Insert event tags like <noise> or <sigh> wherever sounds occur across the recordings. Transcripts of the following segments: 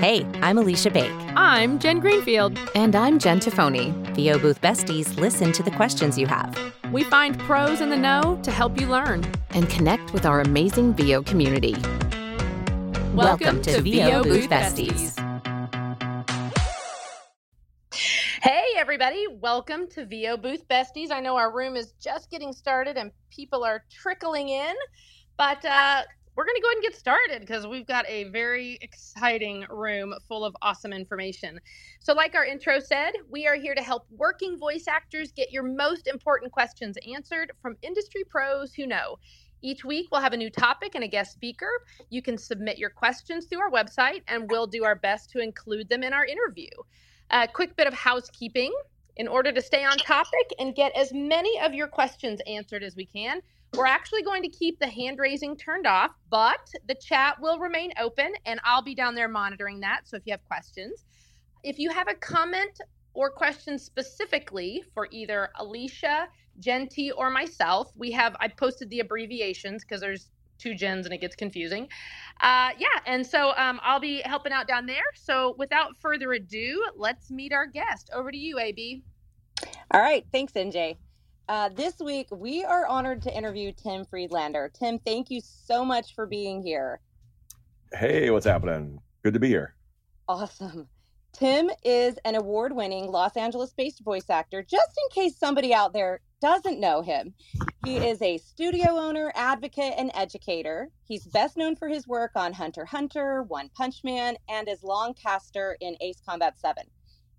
Hey, I'm Aleesha Bake. I'm Jen Greenfield. And I'm Jen Tophoney. VO Booth Besties listen to the questions you have. We find pros in the know to help you learn and connect with our amazing VO community. Welcome, Welcome to, to VO, VO Booth Besties. Hey, everybody. Welcome to VO Booth Besties. I know our room is just getting started and people are trickling in, but uh, we're going to go ahead and get started because we've got a very exciting room full of awesome information. So, like our intro said, we are here to help working voice actors get your most important questions answered from industry pros who know. Each week, we'll have a new topic and a guest speaker. You can submit your questions through our website, and we'll do our best to include them in our interview. A quick bit of housekeeping in order to stay on topic and get as many of your questions answered as we can we're actually going to keep the hand raising turned off, but the chat will remain open and I'll be down there monitoring that. So if you have questions, if you have a comment or question specifically for either Aleesha, Genty, or myself, we have, I posted the abbreviations because there's two gens and it gets confusing. Uh, yeah, and so um, I'll be helping out down there. So without further ado, let's meet our guest. Over to you, AB. All right. Thanks, NJ. Uh, this week, we are honored to interview Tim Friedlander. Tim, thank you so much for being here. Hey, what's happening? Good to be here. Awesome. Tim is an award winning Los Angeles based voice actor, just in case somebody out there doesn't know him. He is a studio owner, advocate, and educator. He's best known for his work on Hunter Hunter, One Punch Man, and as long caster in Ace Combat 7.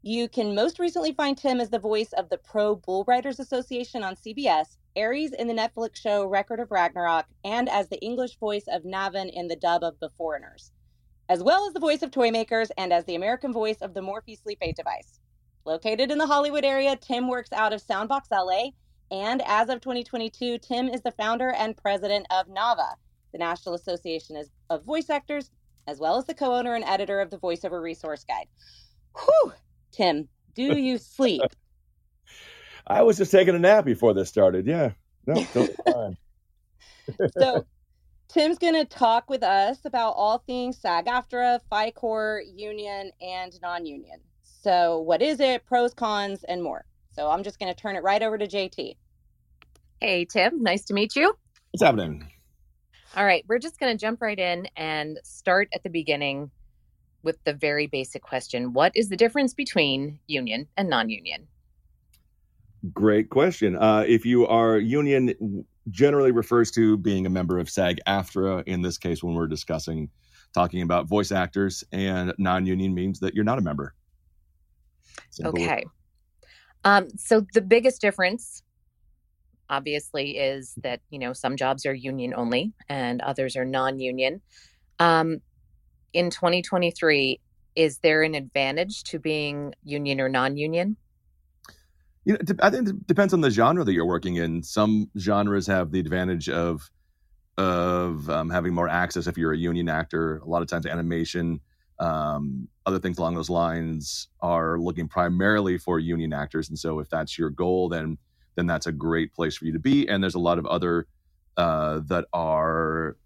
You can most recently find Tim as the voice of the Pro Bull Riders Association on CBS, Ares in the Netflix show Record of Ragnarok, and as the English voice of Navin in the dub of The Foreigners, as well as the voice of Toymakers and as the American voice of the Morphe sleep aid device. Located in the Hollywood area, Tim works out of Soundbox LA, and as of 2022, Tim is the founder and president of NAVA, the National Association of Voice Actors, as well as the co owner and editor of the VoiceOver Resource Guide. Whew! Tim, do you sleep? <laughs> I was just taking a nap before this started. Yeah. No, totally <laughs> fine. so <laughs> Tim's going to talk with us about all things SAG AFTRA, FiCore, union, and non union. So, what is it, pros, cons, and more. So, I'm just going to turn it right over to JT. Hey, Tim. Nice to meet you. What's happening? All right. We're just going to jump right in and start at the beginning with the very basic question What is the difference between union and non union? Great question. Uh, if you are union, generally refers to being a member of SAG AFTRA. In this case, when we're discussing talking about voice actors, and non union means that you're not a member. Simple. Okay. Um, so the biggest difference obviously is that you know some jobs are union only and others are non-union um, in 2023 is there an advantage to being union or non-union? You know i think it depends on the genre that you're working in. Some genres have the advantage of of um, having more access if you're a union actor. A lot of times animation um, other things along those lines are looking primarily for union actors. And so if that's your goal then then that's a great place for you to be. And there's a lot of other uh, that are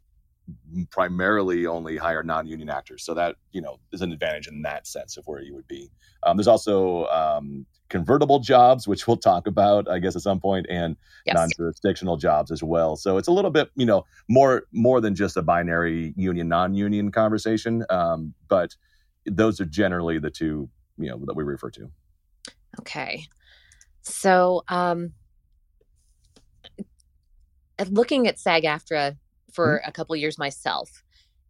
primarily only hire non-union actors. So that you know is an advantage in that sense of where you would be. Um, there's also um, convertible jobs which we'll talk about i guess at some point and yes. non-jurisdictional jobs as well. So it's a little bit you know more more than just a binary union non-union conversation um, but those are generally the two you know that we refer to. Okay. So um looking at sag aftra for mm-hmm. a couple years myself,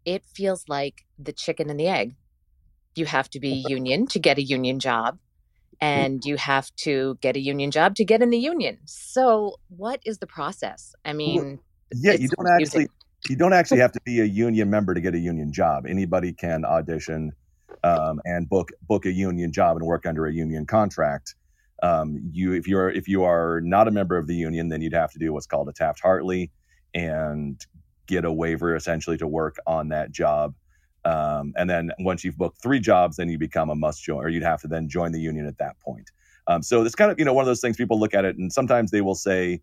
it feels like the chicken and the egg. You have to be union to get a union job, and you have to get a union job to get in the union. So, what is the process? I mean, yeah, you don't confusing. actually you don't actually <laughs> have to be a union member to get a union job. Anybody can audition um, and book book a union job and work under a union contract. Um, you if you're if you are not a member of the union, then you'd have to do what's called a Taft Hartley and get a waiver essentially to work on that job. Um, and then once you've booked three jobs, then you become a must join, or you'd have to then join the union at that point. Um, so it's kind of you know one of those things people look at it, and sometimes they will say,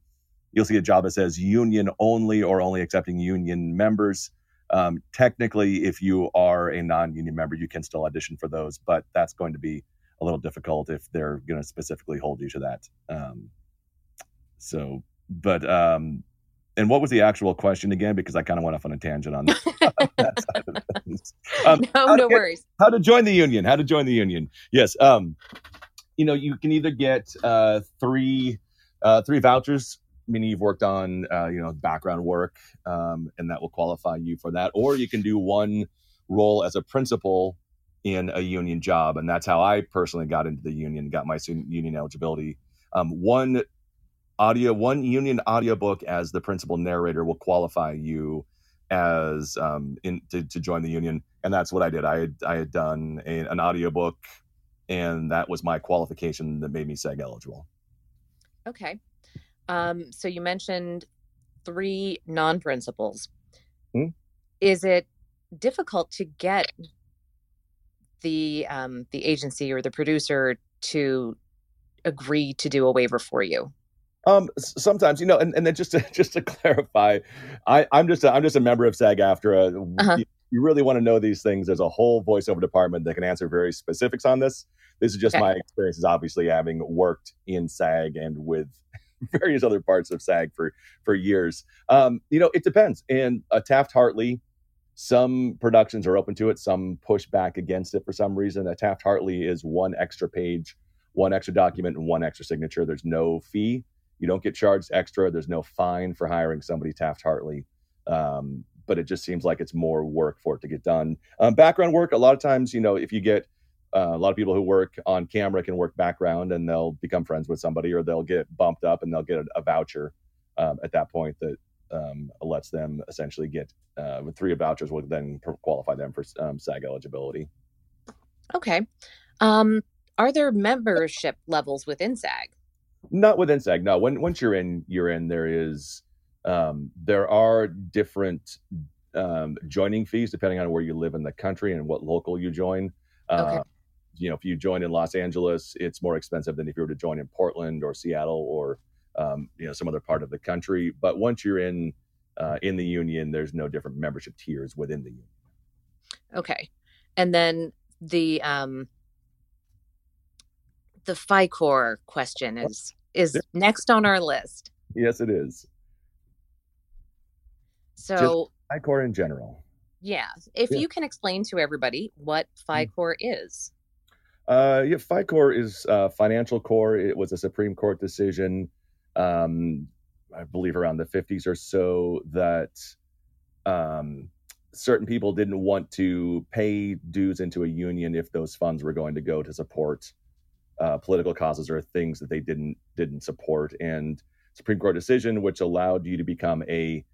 you'll see a job that says union only or only accepting union members. Um, technically, if you are a non-union member, you can still audition for those, but that's going to be a little difficult if they're going to specifically hold you to that. Um, so, but um, and what was the actual question again? Because I kind of went off on a tangent on <laughs> <laughs> that side of things. Um, <laughs> no, no get, worries. How to join the union? How to join the union? Yes. Um, you know, you can either get uh, three uh, three vouchers, meaning you've worked on uh, you know background work, um, and that will qualify you for that, or you can do one role as a principal in a union job, and that's how I personally got into the union, got my union eligibility. Um, one audio one union audiobook as the principal narrator will qualify you as um, in to, to join the union. And that's what i did. I had i had done a, an audiobook and that was my qualification that made me SAG eligible. Okay. Um, so you mentioned three non-principals. Hmm? is it difficult to get the um, the agency or the producer to agree to do a waiver for you um, sometimes, you know, and, and then just to <laughs> just to clarify, I, I'm just a, I'm just a member of SAG-AFTRA. Uh-huh. You, you, really want to know these things. There's a whole voiceover department that can answer very specifics on this. This is just okay. my experiences, obviously having worked in SAG and with <laughs> various other parts of SAG for for years. Um, you know, it depends. And uh, Taft Hartley, some productions are open to it, some push back against it for some reason. A Taft Hartley is one extra page, one extra document, and one extra signature. There's no fee you don't get charged extra. There's no fine for hiring somebody Taft Hartley. Um, but it just seems like it's more work for it to get done. Um, background work, a lot of times, you know, if you get uh, a lot of people who work on camera can work background and they'll become friends with somebody or they'll get bumped up and they'll get a, a voucher um, at that point that um, lets them essentially get uh, with three vouchers will then qualify them for um, SAG eligibility. Okay. Um, are there membership levels within SAG? Not within SAG. No, when once you're in, you're in. There is um, there are different um, joining fees depending on where you live in the country and what local you join. Okay. Uh, you know, if you join in Los Angeles, it's more expensive than if you were to join in Portland or Seattle or um, you know some other part of the country. But once you're in uh, in the union, there's no different membership tiers within the union. Okay, and then the um, the FiCore question is is next on our list. Yes, it is. So Just FiCore in general. Yeah, if yeah. you can explain to everybody what hmm. FiCore is. Uh, yeah, FiCore is uh, financial core. It was a Supreme Court decision, um, I believe, around the 50s or so, that um, certain people didn't want to pay dues into a union if those funds were going to go to support uh, political causes or things that they didn't didn't support. And Supreme Court decision, which allowed you to become a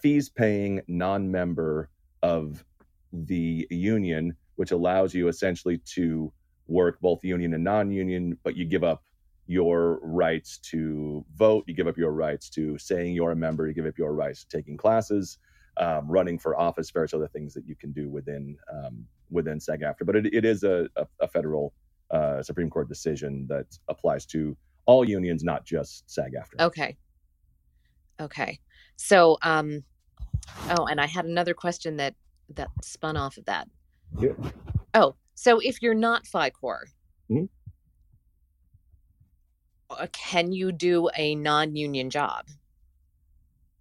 fees paying non member of the union, which allows you essentially to work both union and non union, but you give up your rights to vote, you give up your rights to saying you're a member, you give up your rights to taking classes, um, running for office, various other things that you can do within um, within SAG-AFTRA. But it, it is a, a, a federal uh, Supreme Court decision that applies to all unions, not just SAG-AFTRA. Okay. Okay. So, um, oh, and I had another question that that spun off of that. Yeah. Oh, so if you're not FiCore, mm-hmm. Uh, can you do a non-union job?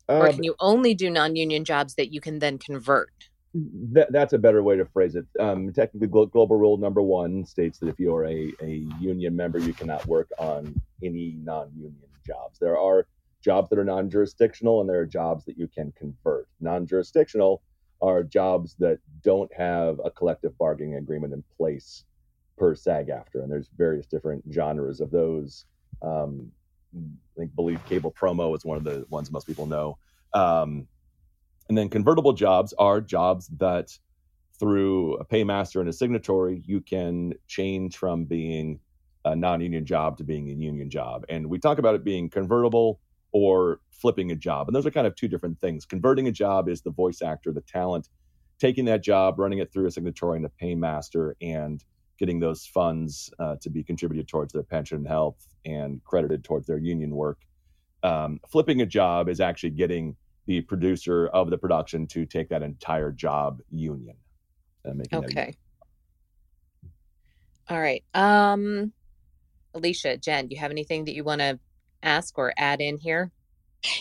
or um, can you only do non-union jobs that you can then convert? That, that's a better way to phrase it. Um, technically, global rule number one states that if you're a, a union member, you cannot work on any non-union jobs. There are jobs that are non-jurisdictional, and there are jobs that you can convert. Non-jurisdictional are jobs that don't have a collective bargaining agreement in place per SAG-AFTRA, and there's various different genres of those. Um, I think believe cable promo is one of the ones most people know. Um, and then convertible jobs are jobs that through a paymaster and a signatory, you can change from being a non-union job to being a union job. And we talk about it being convertible or flipping a job. And those are kind of two different things. Converting a job is the voice actor, the talent, taking that job, running it through a signatory and a paymaster, and getting those funds uh, to be contributed towards their pension and health and credited towards their union work. Um, flipping a job is actually getting the producer of the production to take that entire job union. okay. All right. Um, Aleesha, Jen, do you have anything that you want to ask or add in here?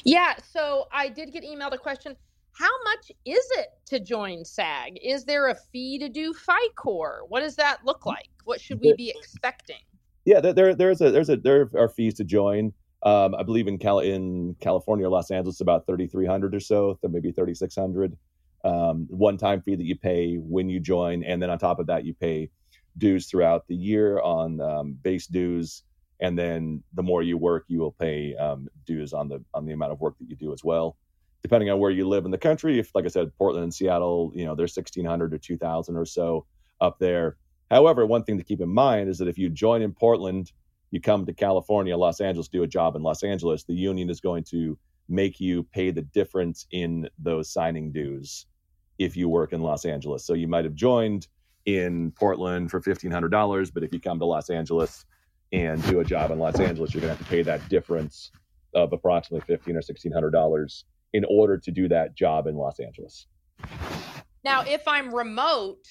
Yeah. So I did get emailed a question. How much is it to join SAG? Is there a fee to do FiCore? What does that look like? What should we be expecting? Yeah, there, there's a there's a there are fees to join. Um, I believe in Cal in California, Los Angeles, about thirty three hundred or so, maybe thirty six hundred. Um, one time fee that you pay when you join, and then on top of that, you pay dues throughout the year on um, base dues, and then the more you work, you will pay um, dues on the on the amount of work that you do as well. Depending on where you live in the country, if like I said, Portland and Seattle, you know, they're sixteen hundred or two thousand or so up there. However, one thing to keep in mind is that if you join in Portland, you come to California, Los Angeles, do a job in Los Angeles, the union is going to make you pay the difference in those signing dues if you work in Los Angeles. So you might have joined in Portland for $1,500, but if you come to Los Angeles and do a job in Los Angeles, you're going to have to pay that difference of approximately fifteen or sixteen hundred dollars in order to do that job in Los Angeles. Now, if I'm remote,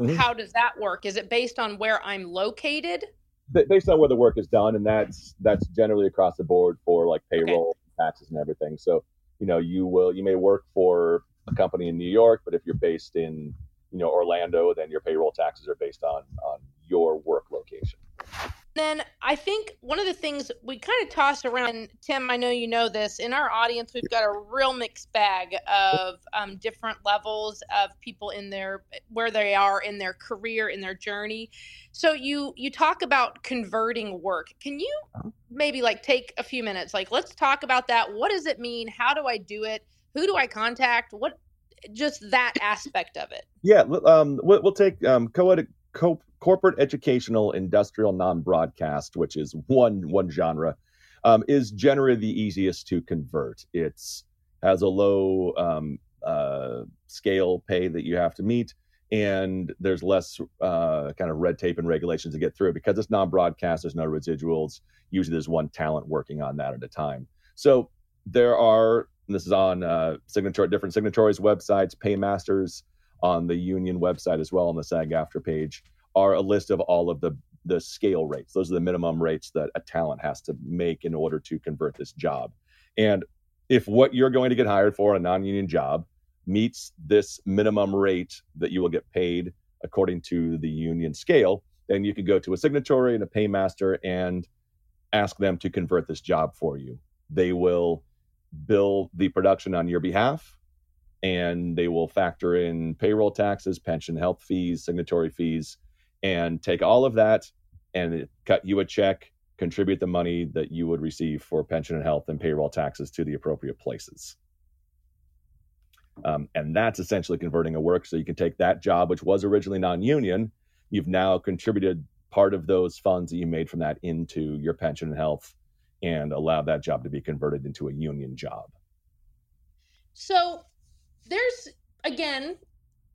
mm-hmm. how does that work? Is it based on where I'm located? Based on where the work is done, and that's that's generally across the board for like payroll, okay. taxes, and everything. So you know, you will you may work for a company in New York, but if you're based in you know Orlando, then your payroll taxes are based on on your work location. Then I think one of the things we kind of toss around, Tim, I know you know this, in our audience, we've got a real mixed bag of um, different levels of people in their where they are in their career, in their journey. So you you talk about converting work. Can you uh-huh. maybe like take a few minutes? Like let's talk about that. What does it mean? How do I do it? Who do I contact? What just that aspect of it. Yeah, um, we'll, we'll take um, co co- corporate educational industrial non-broadcast, which is one one genre, um, is generally the easiest to convert. It's has a low um, uh, scale pay that you have to meet, and there's less uh, kind of red tape and regulations to get through because it's non-broadcast. There's no residuals. Usually, there's one talent working on that at a time. So there are this is on uh, signature different signatories websites, paymasters on the union website as well on the SAG AFTRA page are a list of all of the the scale rates. Those are the minimum rates that a talent has to make in order to convert this job. And if what you're going to get hired for a non-union job meets this minimum rate that you will get paid according to the union scale, then you can go to a signatory and a paymaster and ask them to convert this job for you. They will bill the production on your behalf and they will factor in payroll taxes, pension, health fees, signatory fees, and take all of that and cut you a check, contribute the money that you would receive for pension and health and payroll taxes to the appropriate places. Um, and that's essentially converting a work. So you can take that job, which was originally non union, you've now contributed part of those funds that you made from that into your pension and health and allow that job to be converted into a union job. So there's, again,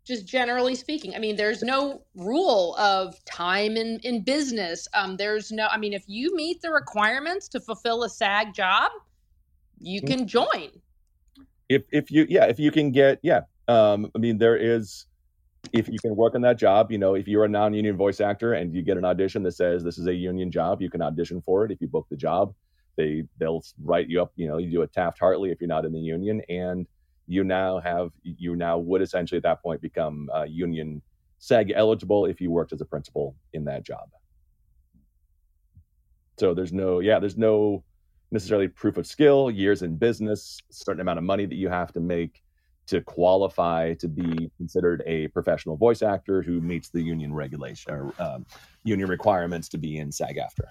just generally speaking, I mean, there's no rule of time in, in business. Um, there's no, I mean, if you meet the requirements to fulfill a SAG job, you mm-hmm. can join. If, if you, yeah, if you can get, yeah. Um, I mean, there is, if you can work on that job, you know, if you're a non-union voice actor and you get an audition that says this is a union job, you can audition for it if you book the job they they'll write you up. You know, you do a Taft Hartley if you're not in the union, and you now have you now would essentially at that point become uh, union SAG eligible if you worked as a principal in that job. So there's no yeah there's no necessarily proof of skill, years in business, certain amount of money that you have to make to qualify to be considered a professional voice actor who meets the union regulation or um, union requirements to be in SAG-AFTRA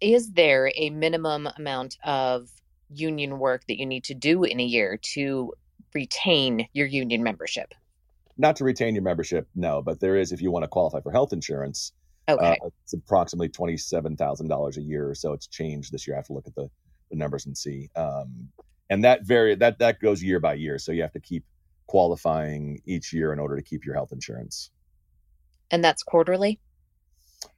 is there a minimum amount of union work that you need to do in a year to retain your union membership? Not to retain your membership, no, but there is if you want to qualify for health insurance. Uh, okay. Uh, it's approximately twenty-seven thousand dollars a year, so it's changed this year. I have to look at the, the numbers and see. Um, and that vary that that goes year by year, so you have to keep qualifying each year in order to keep your health insurance. And that's quarterly.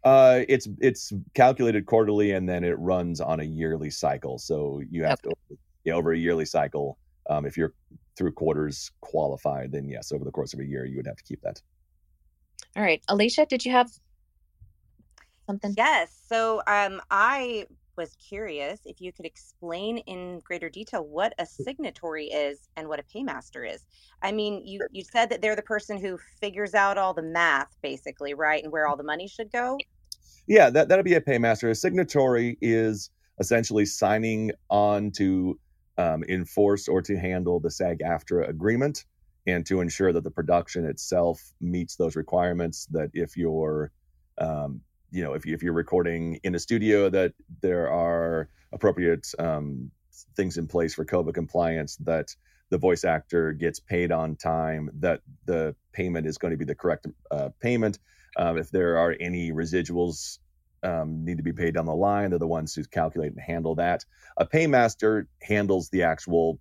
Uh, it's it's calculated quarterly and then it runs on a yearly cycle. So you have okay. to you know, over a yearly cycle. Um, if you're through quarters qualified, then yes, over the course of a year, you would have to keep that. All right, Aleesha, did you have something? Yes. So um, I was curious if you could explain in greater detail what a signatory is and what a paymaster is. I mean, you you said that they're the person who figures out all the math, basically, right, and where all the money should go. Yeah, that that'll be a paymaster. A signatory is essentially signing on to um, enforce or to handle the SAG-AFTRA agreement and to ensure that the production itself meets those requirements. That if you're um, you know, if, you, if you're recording in a studio, that there are appropriate um, things in place for COVID compliance, that the voice actor gets paid on time, that the payment is going to be the correct uh, payment. Um, if there are any residuals um, need to be paid down the line, they're the ones who calculate and handle that. A paymaster handles the actual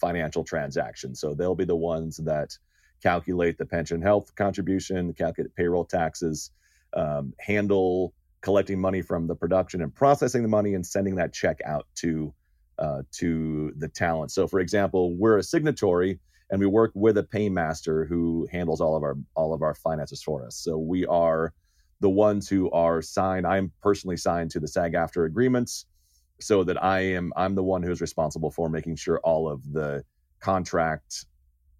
financial transaction, so they'll be the ones that calculate the pension health contribution, calculate payroll taxes, um, handle collecting money from the production and processing the money and sending that check out to uh, to the talent. So, for example, we're a signatory and we work with a paymaster who handles all of our all of our finances for us. So we are the ones who are signed. I'm personally signed to the SAG-AFTRA agreements, so that I am I'm the one who's responsible for making sure all of the contract,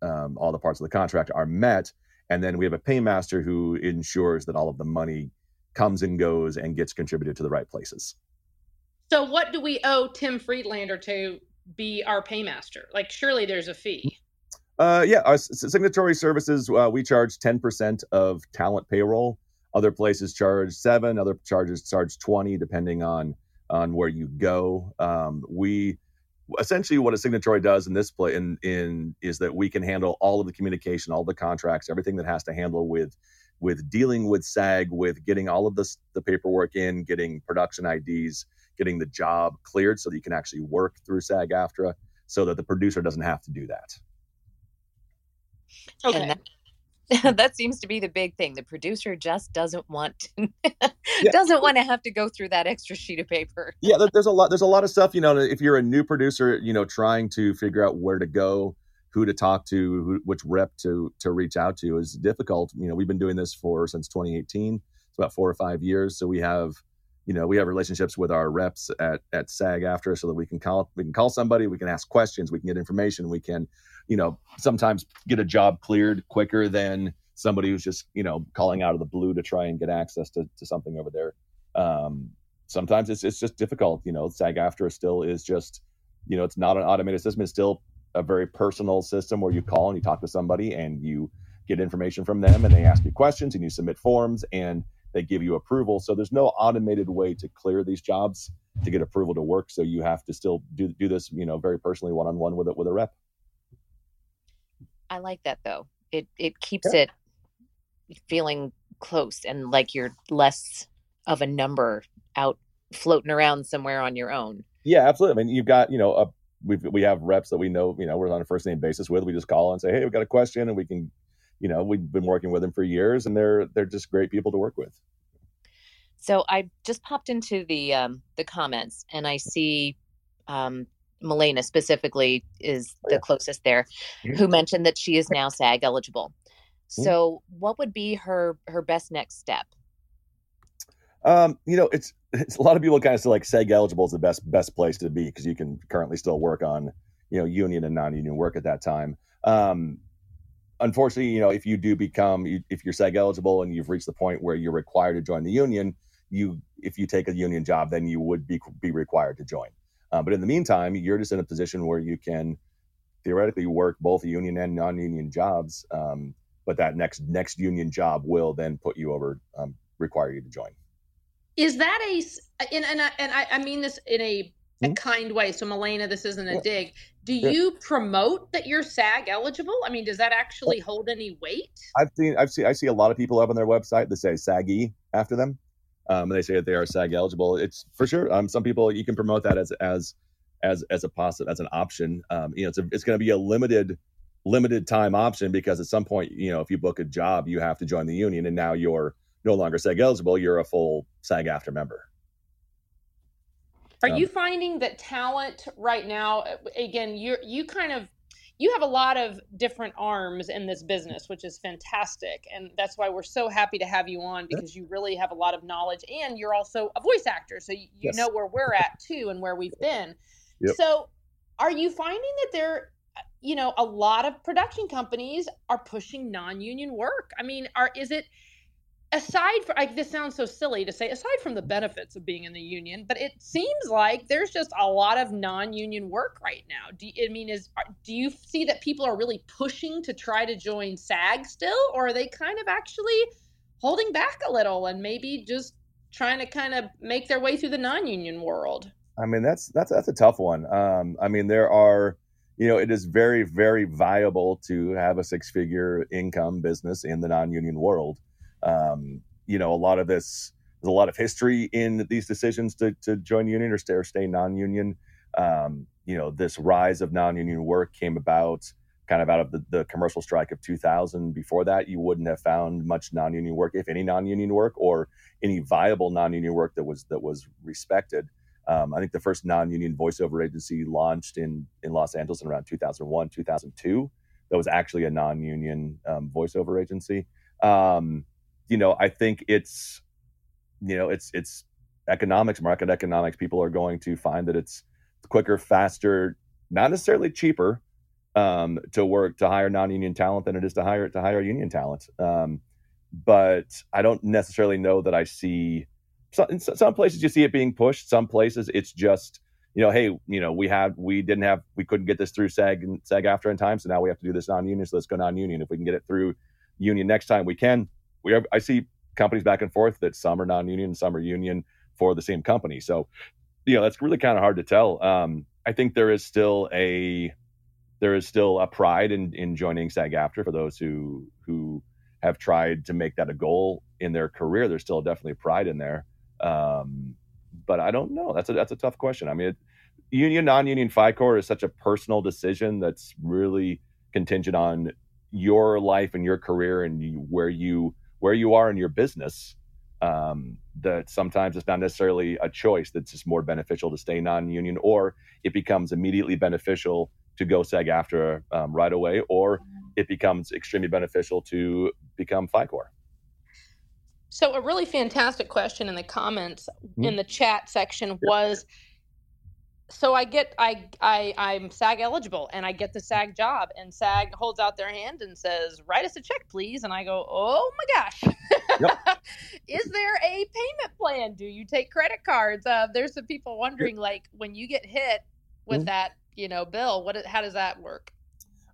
um, all the parts of the contract are met and then we have a paymaster who ensures that all of the money comes and goes and gets contributed to the right places. So, what do we owe Tim Friedlander to be our paymaster? Like, surely there's a fee. Uh, yeah, our signatory services, uh, we charge 10% of talent payroll. Other places charge seven, other charges charge 20, depending on on where you go. Um, we essentially what a signatory does in this play in, in is that we can handle all of the communication all the contracts everything that has to handle with with dealing with sag with getting all of this the paperwork in getting production ids getting the job cleared so that you can actually work through sag aftra so that the producer doesn't have to do that. Okay. That <laughs> Mm. seems to be the big thing. The producer just doesn't want to, <laughs> yeah. doesn't want to have to go through that extra sheet of paper. <laughs> yeah, there's a lot. There's a lot of stuff. You know, if you're a new producer, you know, trying to figure out where to go, who to talk to, who, which rep to to reach out to is difficult. You know, we've been doing this for since 2018. It's about four or five years. So we have, you know, we have relationships with our reps at at SAG-AFTRA, so that we can call we can call somebody, we can ask questions, we can get information, we can you know, sometimes get a job cleared quicker than somebody who's just, you know, calling out of the blue to try and get access to, to something over there. Um, sometimes it's, it's just difficult, you know, SAG-AFTRA still is just, you know, it's not an automated system. It's still a very personal system where you call and you talk to somebody and you get information from them and they ask you questions and you submit forms and they give you approval. So there's no automated way to clear these jobs to get approval to work. So you have to still do, do this, you know, very personally one-on-one with it with a rep. I like that though. It it keeps yeah. it feeling close and like you're less of a number out floating around somewhere on your own. Yeah, absolutely. I mean, you've got you know a we we have reps that we know you know we're on a first name basis with. We just call and say, hey, we've got a question, and we can, you know, we've been working with them for years, and they're they're just great people to work with. So I just popped into the um, the comments, and I see um, Milena specifically is oh, the closest there, mm-hmm. who mentioned that she is now SAG eligible. Mm-hmm. So, what would be her her best next step? Um, you know, it's it's a lot of people kind of say like SAG eligible is the best best place to be because you can currently still work on you know union and non-union work at that time. Um, unfortunately, you know, if you do become if you're SAG eligible and you've reached the point where you're required to join the union, you if you take a union job, then you would be be required to join. Uh, but in the meantime, you're just in a position where you can theoretically work both union and non-union jobs. Um, but that next next union job will then put you over, um, require you to join. Is that a and and I, and I, I mean this in a, a mm-hmm. kind way. So Milena, this isn't a yeah. dig. Do yeah. you promote that you're SAG eligible? I mean, does that actually hold any weight? I've seen I've seen I see a lot of people up on their website that say SAGE after them um, and they say that they are SAG eligible. It's for sure. Um, some people you can promote that as as as as a positive as an option. Um, you know, it's a, it's going to be a limited limited time option because at some point, you know, if you book a job, you have to join the union, and now you're no longer SAG eligible. You're a full SAG-AFTRA member. Are um, you finding that talent right now? Again, you you kind of you have a lot of different arms in this business, which is fantastic. And that's why we're so happy to have you on because you really have a lot of knowledge and you're also a voice actor. So you, yes. know where we're at too and where we've been. Yep. So are you finding that there, you know, a lot of production companies are pushing non union work? I mean, are, is it, aside from like this sounds so silly to say aside from the benefits of being in the union but it seems like there's just a lot of non-union work right now. Do you, i mean is do you see that people are really pushing to try to join sag still or are they kind of actually holding back a little and maybe just trying to kind of make their way through the non-union world? I mean that's that's that's a tough one. Um i mean there are you know it is very very viable to have a six figure income business in the non-union world um, you know, a lot of this, there's a lot of history in these decisions to, to join union or stay, or stay non-union. Um, you know, this rise of non-union work came about kind of out of the, the commercial strike of 2000. Before that, you wouldn't have found much non-union work, if any non-union work, or any viable non-union work that was that was respected. Um, I think the first non-union voiceover agency launched in in Los Angeles in around 2001, 2002. That was actually a non-union um, voiceover agency. Um, you know, I think it's, you know, it's it's economics, market economics. People are going to find that it's quicker, faster, not necessarily cheaper um, to work to hire non-union talent than it is to hire to hire union talent. Um, but I don't necessarily know that I see some, some places you see it being pushed. Some places it's just you know, hey, you know, we had we didn't have we couldn't get this through SAG and SAG-AFTRA in time, so now we have to do this non-union. So let's go non-union. If we can get it through union next time, we can we have, I see companies back and forth that some are non-union, some are union for the same company. So, you know, that's really kind of hard to tell. Um, I think there is still a there is still a pride in in joining SAG-AFTRA for those who who have tried to make that a goal in their career. There's still definitely pride in there. Um, but I don't know. That's a that's a tough question. I mean, it, union non-union FiCore is such a personal decision that's really contingent on your life and your career and you, where you where you are in your business um, that sometimes it's not necessarily a choice that's just more beneficial to stay non-union or it becomes immediately beneficial to go SAG-AFTRA um, right away or it becomes extremely beneficial to become FiCore. So a really fantastic question in the comments mm-hmm. in the chat section was so I get I I I'm SAG eligible and I get the SAG job and SAG holds out their hand and says write us a check please. And I go oh my gosh. Yep. <laughs> is there a payment plan? Do you take credit cards? Uh, there's some people wondering like when you get hit with mm-hmm. that you know bill what how does that work?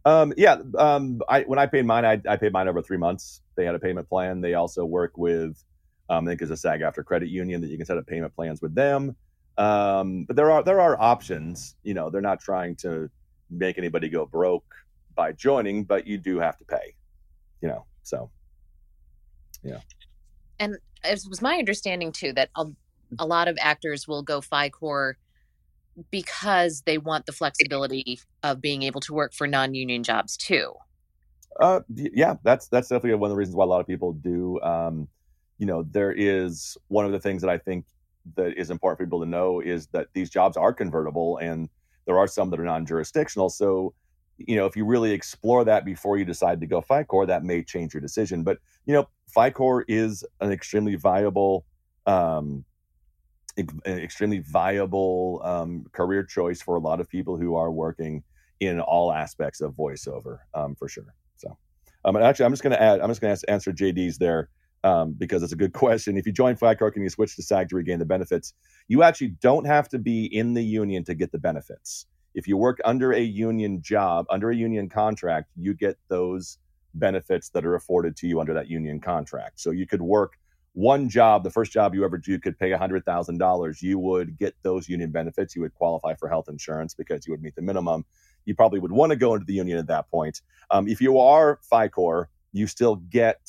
Um, yeah um, I when I paid mine I, I paid mine over three months. They had a payment plan. They also work with um, I think it's a SAG-AFTRA credit union that you can set up payment plans with them um, but there are there are options. You know, they're not trying to make anybody go broke by joining, but you do have to pay. You know, so yeah. And it was my understanding too that a, a lot of actors will go FiCore because they want the flexibility of being able to work for non-union jobs too. Uh, yeah, that's that's definitely one of the reasons why a lot of people do. Um, you know, there is one of the things that I think that is important for people to know is that these jobs are convertible and there are some that are non-jurisdictional. So, you know, if you really explore that before you decide to go FiCore, that may change your decision. But, you know, FiCore is an extremely viable, um, extremely viable um, career choice for a lot of people who are working in all aspects of voiceover, um, for sure. So, um, and actually, I'm just going to add, I'm just going to answer JD's there um, because it's a good <laughs> question. If you join FiCore and you switch to SAG to regain the benefits, you actually don't have to be in the union to get the benefits. If you work under a union job, under a union contract, you get those benefits that are afforded to you under that union contract. So you could work one job, the first job you ever do could pay $100,000. You would get those union benefits. You would qualify for health insurance because you would meet the minimum. You probably would want to go into the union at that point. Um, if you are FiCore, you still get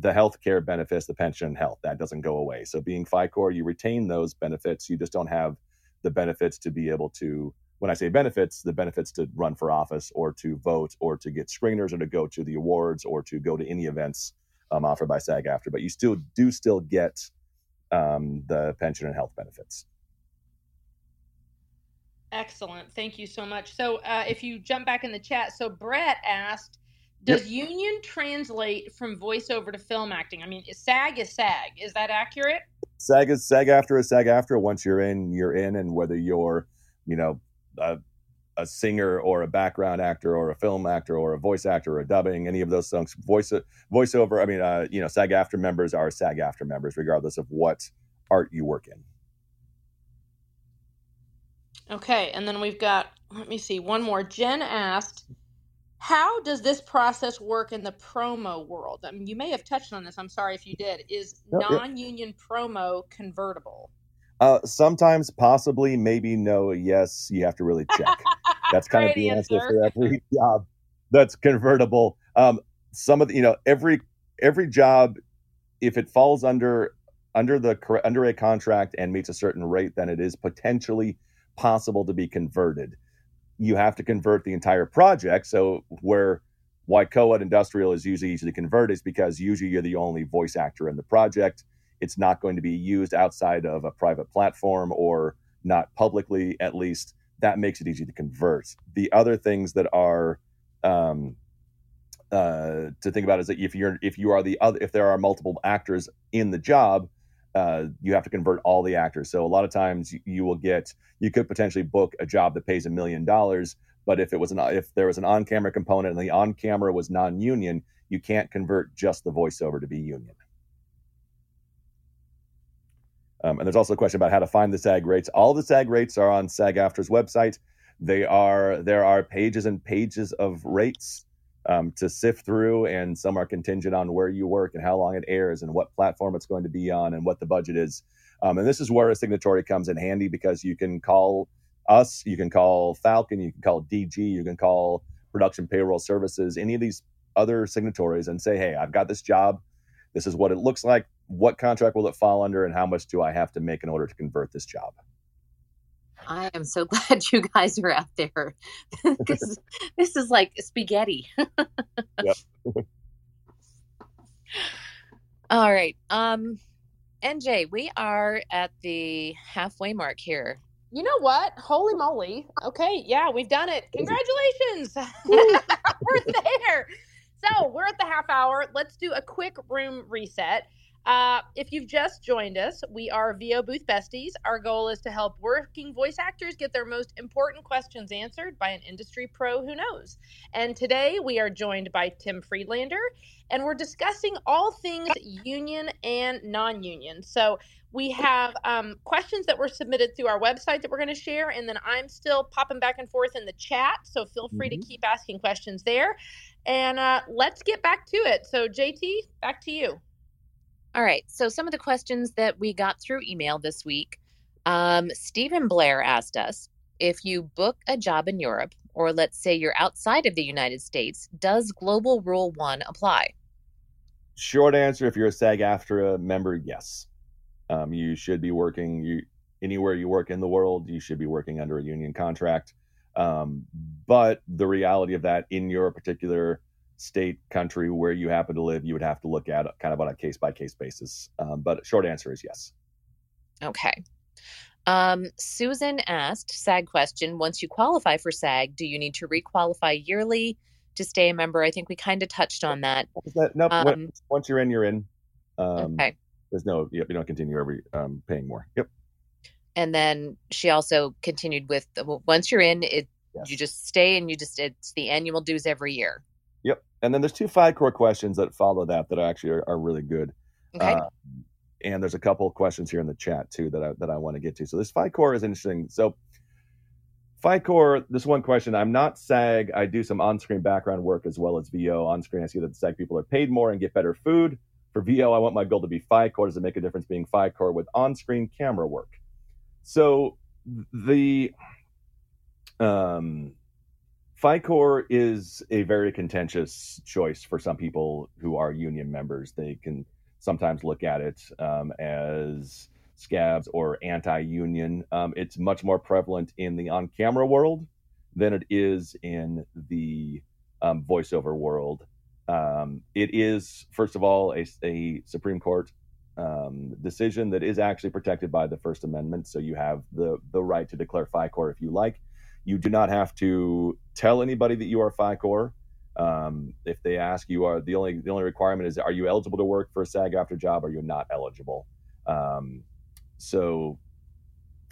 the health care benefits, the pension and health, that doesn't go away. So being FiCore, you retain those benefits. You just don't have the benefits to be able to, when I say benefits, the benefits to run for office or to vote or to get screeners or to go to the awards or to go to any events um, offered by SAG-AFTRA. But you still do still get um, the pension and health benefits. Excellent. Thank you so much. So, uh, if you jump back in the chat, so Brett asked, does yep. union translate from voiceover to film acting? I mean, SAG is SAG. Is that accurate? SAG is SAG-AFTRA is SAG-AFTRA. Once you're in, you're in, and whether you're, you know, a, a singer or a background actor or a film actor or a voice actor or a dubbing, any of those songs, voice voiceover. I mean, uh, you know, SAG-AFTRA members are SAG-AFTRA members, regardless of what art you work in. Okay, and then we've got, let me see, one more. Jen asked, how does this process work in the promo world? I mean, you may have touched on this. I'm sorry if you did. Is non-union promo convertible? Uh, sometimes, possibly, maybe, no, yes. You have to really check. <laughs> That's kind of the answer. answer for every <laughs> job that's convertible. Um, some of the, you know, every every job, if it falls under under the under a contract and meets a certain rate, then it is potentially possible to be converted. You have to convert the entire project. So where why co-ed industrial is usually easy to convert is because usually you're the only voice actor in the project. It's not going to be used outside of a private platform or not publicly, at least. That makes it easy to convert. The other things that are um, uh, to think about is that if you're if you are the other if there are multiple actors in the job, uh, you have to convert all the actors. So a lot of times you, you will get you could potentially book a job that pays a million dollars, but if it was an if there was an on camera component and the on camera was non union, you can't convert just the voiceover to be union. Um, and there's also a question about how to find the SAG rates. All the SAG rates are on SAG-AFTRA's website. They are there are pages and pages of rates um, to sift through, and some are contingent on where you work and how long it airs and what platform it's going to be on and what the budget is. Um, and this is where a signatory comes in handy because you can call us, you can call Falcon, you can call DG, you can call Production Payroll Services, any of these other signatories, and say, hey, I've got this job. This is what it looks like. What contract will it fall under, and how much do I have to make in order to convert this job? I am so <laughs> glad you guys are out there <laughs> because this is like spaghetti. <laughs> All right. Um, NJ, we are at the halfway mark here. You know what? Holy moly. Okay. Yeah, we've done it. Congratulations. we're there. So we're at the half hour. Let's do a quick room reset. Uh, if you've just joined us, we are VO Booth Besties. Our goal is to help working voice actors get their most important questions answered by an industry pro who knows. And today we are joined by Tim Friedlander, and we're discussing all things union and non union. So we have um, questions that were submitted through our website that we're going to share, and then I'm still popping back and forth in the chat. So feel free mm-hmm. to keep asking questions there. And uh, let's get back to it. So, JT, back to you. All right. So, some of the questions that we got through email this week um, Stephen Blair asked us if you book a job in Europe, or let's say you're outside of the United States, does Global Rule 1 apply? Short answer if you're a SAG AFTRA member, yes. Um, you should be working you anywhere you work in the world, you should be working under a union contract. Um, but the reality of that in your particular state, country where you happen to live, you would have to look at kind of on a case by case basis. Um, but short answer is yes. Okay. Um, Susan asked SAG question Once you qualify for SAG, do you need to requalify yearly to stay a member? I think we kind of touched on that. that nope. Um, once you're in, you're in. Um, okay. There's no, you don't continue every um, paying more. Yep. And then she also continued with once you're in, it yes. you just stay and you just it's the annual dues every year. Yep. And then there's two FiCore questions that follow that that actually are, are really good. Okay. Uh, and there's a couple of questions here in the chat too that I that I want to get to. So this FiCore is interesting. So FiCore, this one question. I'm not SAG. I do some on-screen background work as well as VO. On-screen, I see that the SAG people are paid more and get better food. For VO, I want my goal to be FiCore. Does it make a difference being FiCore with on-screen camera work? So the um, FiCore is a very contentious choice for some people who are union members. They can sometimes look at it um, as scabs or anti-union. Um, it's much more prevalent in the on-camera world than it is in the um, voiceover world. Um, it is, first of all, a, a Supreme Court um, decision that is actually protected by the First Amendment. So you have the the right to declare FiCore if you like. You do not have to tell anybody that you are FiCore. Um, if they ask you are the only the only requirement is are you eligible to work for a SAG-AFTRA job or you're not eligible. Um, so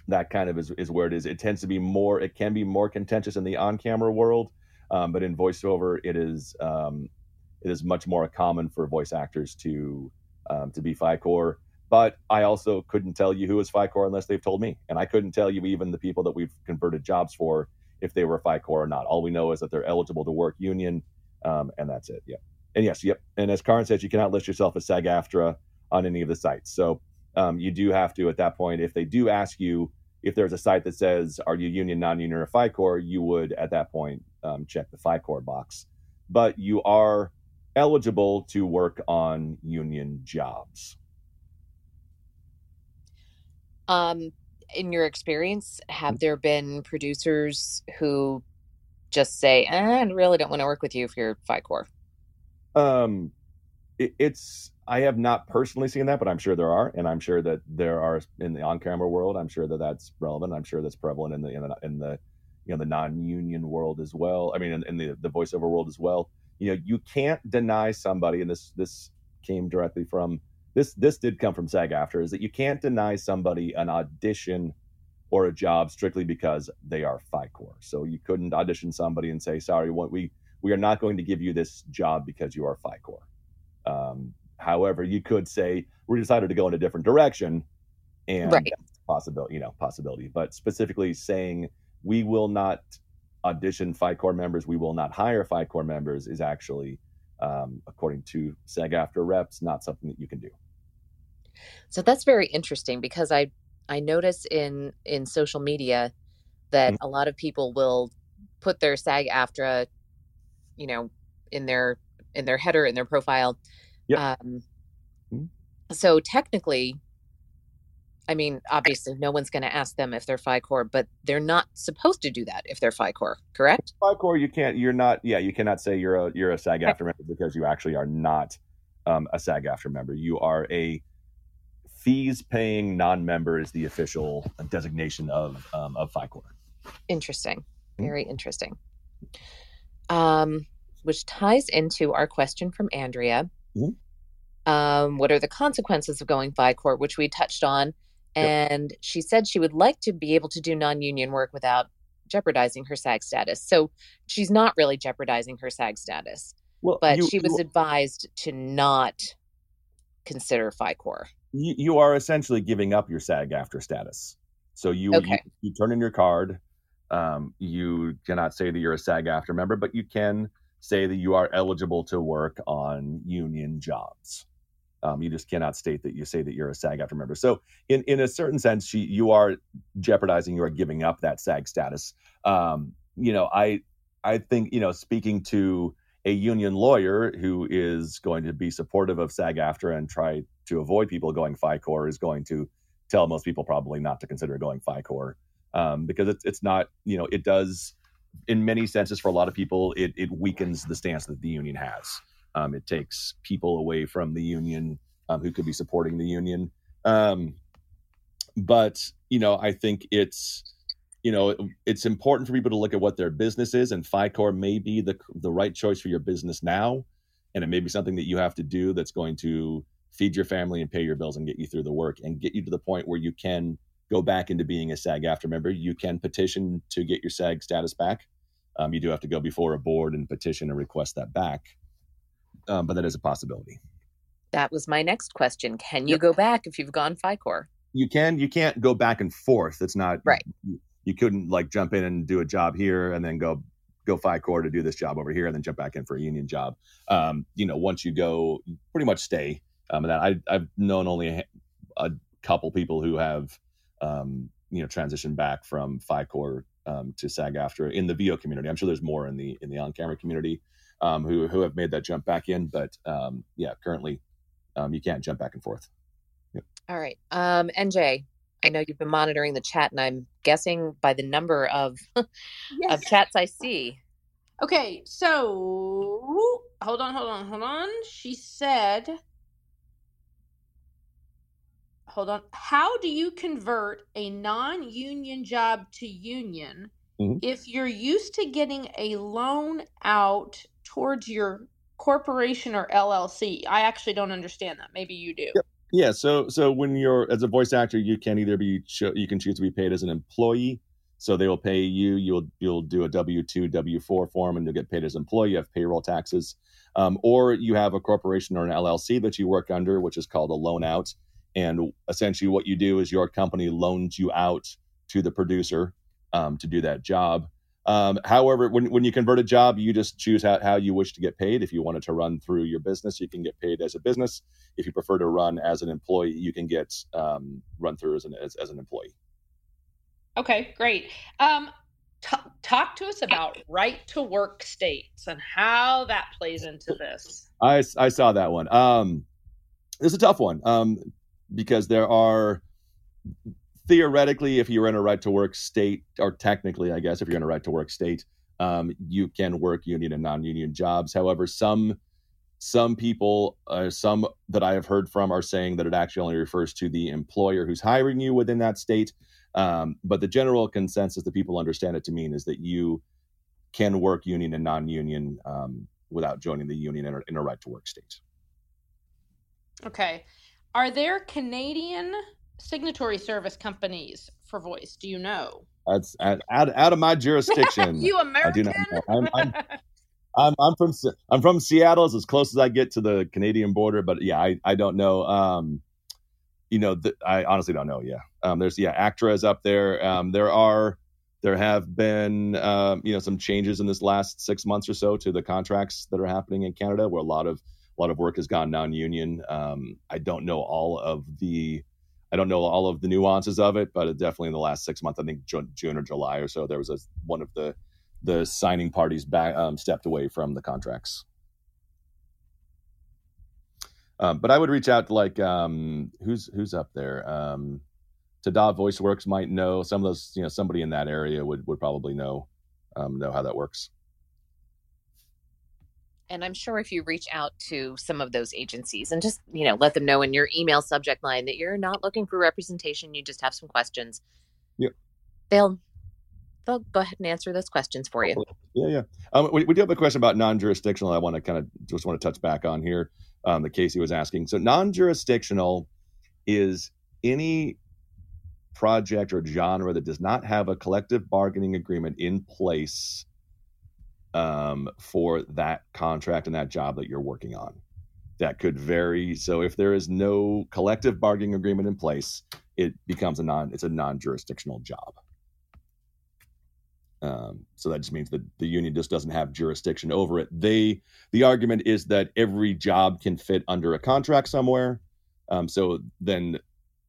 that kind of is, is where it is. It tends to be more. It can be more contentious in the on-camera world, um, but in voiceover, it is um, it is much more common for voice actors to um, to be FiCore. But I also couldn't tell you who is FiCore unless they've told me, and I couldn't tell you even the people that we've converted jobs for if they were FiCore or not. All we know is that they're eligible to work union, um, and that's it. Yep. And yes, yep. And as Carin says, you cannot list yourself as SAG-AFTRA on any of the sites. So um, you do have to, at that point, if they do ask you if there's a site that says, "Are you union, non-union, or FiCore?" you would at that point um, check the FiCore box. But you are eligible to work on union jobs. Um, in your experience, have there been producers who just say, eh, "I really don't want to work with you if you're FiCore"? Um, it, it's I have not personally seen that, but I'm sure there are, and I'm sure that there are in the on-camera world. I'm sure that that's relevant. I'm sure that's prevalent in the in the, in the you know the non-union world as well. I mean, in, in the the voiceover world as well. You know, you can't deny somebody, and this this came directly from this this did come from SAG-AFTRA is that you can't deny somebody an audition or a job strictly because they are FiCore. So you couldn't audition somebody and say, sorry, what we we are not going to give you this job because you are FiCore. Um, however, you could say we decided to go in a different direction, and Right. possibility, you know, possibility. But specifically saying we will not audition FiCore members, we will not hire FiCore members is actually, um, according to SAG-AFTRA reps, not something that you can do. So that's very interesting because I I notice in in social media that Mhm. a lot of people will put their SAG AFTRA, you know, in their in their header in their profile. Yep. Um, Mhm. so technically, I mean, obviously, no one's going to ask them if they're FiCore, but they're not supposed to do that if they're FiCore, correct? FiCore, you can't, you're not, yeah, you cannot say you're a you're a SAG-AFTRA member because you actually are not um, a SAG-AFTRA member. You are a fees paying non-member is the official designation of um, of FiCore. Interesting. Mhm. Very interesting. Um, which ties into our question from Andrea. Mhm. Um, what are the consequences of going FiCore, which we touched on? Yep. And she said she would like to be able to do non union work without jeopardizing her SAG status. So she's not really jeopardizing her SAG status, Well, but you, she was you, advised to not consider FiCore. You, you are essentially giving up your SAG-AFTRA status. So you, you Okay. you turn in your card. Um, you cannot say that you're a SAG-AFTRA member, but you can say that you are eligible to work on union jobs. Um, you just cannot state that you say that you're a SAG-AFTRA member. So, in in a certain sense, she, you are jeopardizing, you are giving up that SAG status. Um, you know, I I think you know, speaking to a union lawyer who is going to be supportive of SAG-AFTRA and try to avoid people going FiCore is going to tell most people probably not to consider going FiCore um, because it's it's not you know it does in many senses for a lot of people it it weakens the stance that the union has. Um, it takes people away from the union um, who could be supporting the union. Um, but you know, I think it's you know it's important for people to look at what their business is, and FiCore may be the the right choice for your business now, and it may be something that you have to do that's going to feed your family and pay your bills and get you through the work and get you to the point where you can go back into being a SAG-AFTRA member. You can petition to get your SAG status back. Um, you do have to go before a board and petition and request that back, um, but that is a possibility. That was my next question. Can you Yep. go back if you've gone FiCore? You can you can't go back and forth. It's not Right. You, you couldn't like jump in and do a job here and then go go FiCore to do this job over here and then jump back in for a union job. Um, you know, once you go, you pretty much stay. Um, and that I I've known only a, a couple people who have um, you know transitioned back from FiCore um, to SAG-AFTRA in the VO community. I'm sure there's more in the in the on-camera community um, who who have made that jump back in, but um, yeah, currently um, you can't jump back and forth. All right. Um, NJ, I know you've been monitoring the chat, and I'm guessing by the number of <laughs> of chats I see. Okay, so hold on, hold on, hold on. She said hold on. How do you convert a non-union job to union Mhm. if you're used to getting a loan out towards your corporation or LLC? I actually don't understand that. Maybe you do. Yep. Yeah, so so when you're as a voice actor, you can either be cho- you can choose to be paid as an employee. So they will pay you. You'll you'll do a W two W four form, and you'll get paid as an employee. You have payroll taxes, um, or you have a corporation or an LLC that you work under, which is called a loan out. And essentially, what you do is your company loans you out to the producer um, to do that job. Um, however, when, when you convert a job, you just choose how, how you wish to get paid. If you wanted to run through your business, you can get paid as a business. If you prefer to run as an employee, you can get um, run through as an as, as an employee. Okay, great. Um, t- talk to us about right to work states and how that plays into this. I, I saw that one. Um, it's a tough one um, because there are theoretically, if you're in a right to work state, or technically, I guess, if you're in a right to work state, um, you can work union and non-union jobs. However, some some people, uh, some that I have heard from, are saying that it actually only refers to the employer who's hiring you within that state. Um, but the general consensus that people understand it to mean is that you can work union and non-union um, without joining the union in a, in a right to work state. Okay. Are there Canadian signatory service companies for voice? Do you know? That's out, out, out of my jurisdiction. <laughs> you I American? do not know. I'm, I'm, I'm, I'm from I'm from Seattle. It's as close as I get to the Canadian border, but yeah, I, I don't know. Um, you know, th- I honestly don't know. Yeah, um, there's yeah, ACTRA is up there. Um, there are there have been um, you know some changes in this last six months or so to the contracts that are happening in Canada, where a lot of a lot of work has gone non-union. Um, I don't know all of the I don't know all of the nuances of it, but definitely in the last six months, I think June, or July or so, there was a, one of the the signing parties back um, stepped away from the contracts. Um, but I would reach out to like um, who's who's up there. Um, Tada VoiceWorks might know some of those. You know, somebody in that area would would probably know um, know how that works. And I'm sure if you reach out to some of those agencies and just, you know, let them know in your email subject line that you're not looking for representation, you just have some questions. Yep. They'll they'll go ahead and answer those questions for you. Yeah, yeah. Um, we, we do have a question about non-jurisdictional. I want to kind of just want to touch back on here. Um, that Casey was asking. So non-jurisdictional is any project or genre that does not have a collective bargaining agreement in place um, for that contract and that job that you're working on. That could vary. So if there is no collective bargaining agreement in place, it becomes a non it's a non-jurisdictional job. Um, so that just means that the union just doesn't have jurisdiction over it. They the argument is that every job can fit under a contract somewhere. Um, so then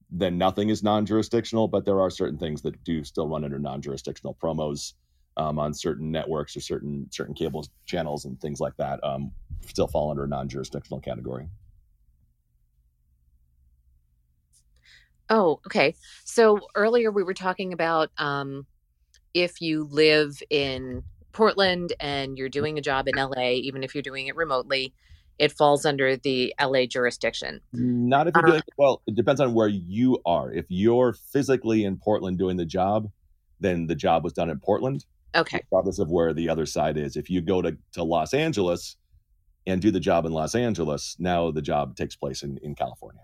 then nothing is non-jurisdictional, but there are certain things that do still run under non-jurisdictional promos um, on certain networks or certain certain cable channels and things like that. Um, still fall under a non-jurisdictional category. Oh, okay. So earlier we were talking about um, if you live in Portland and you're doing a job in LA, even if you're doing it remotely, it falls under the LA jurisdiction. Not if you're Uh, doing well. It depends on where you are. If you're physically in Portland doing the job, then the job was done in Portland, Okay. regardless of where the other side is. If you go to, to Los Angeles and do the job in Los Angeles, now the job takes place in, in California.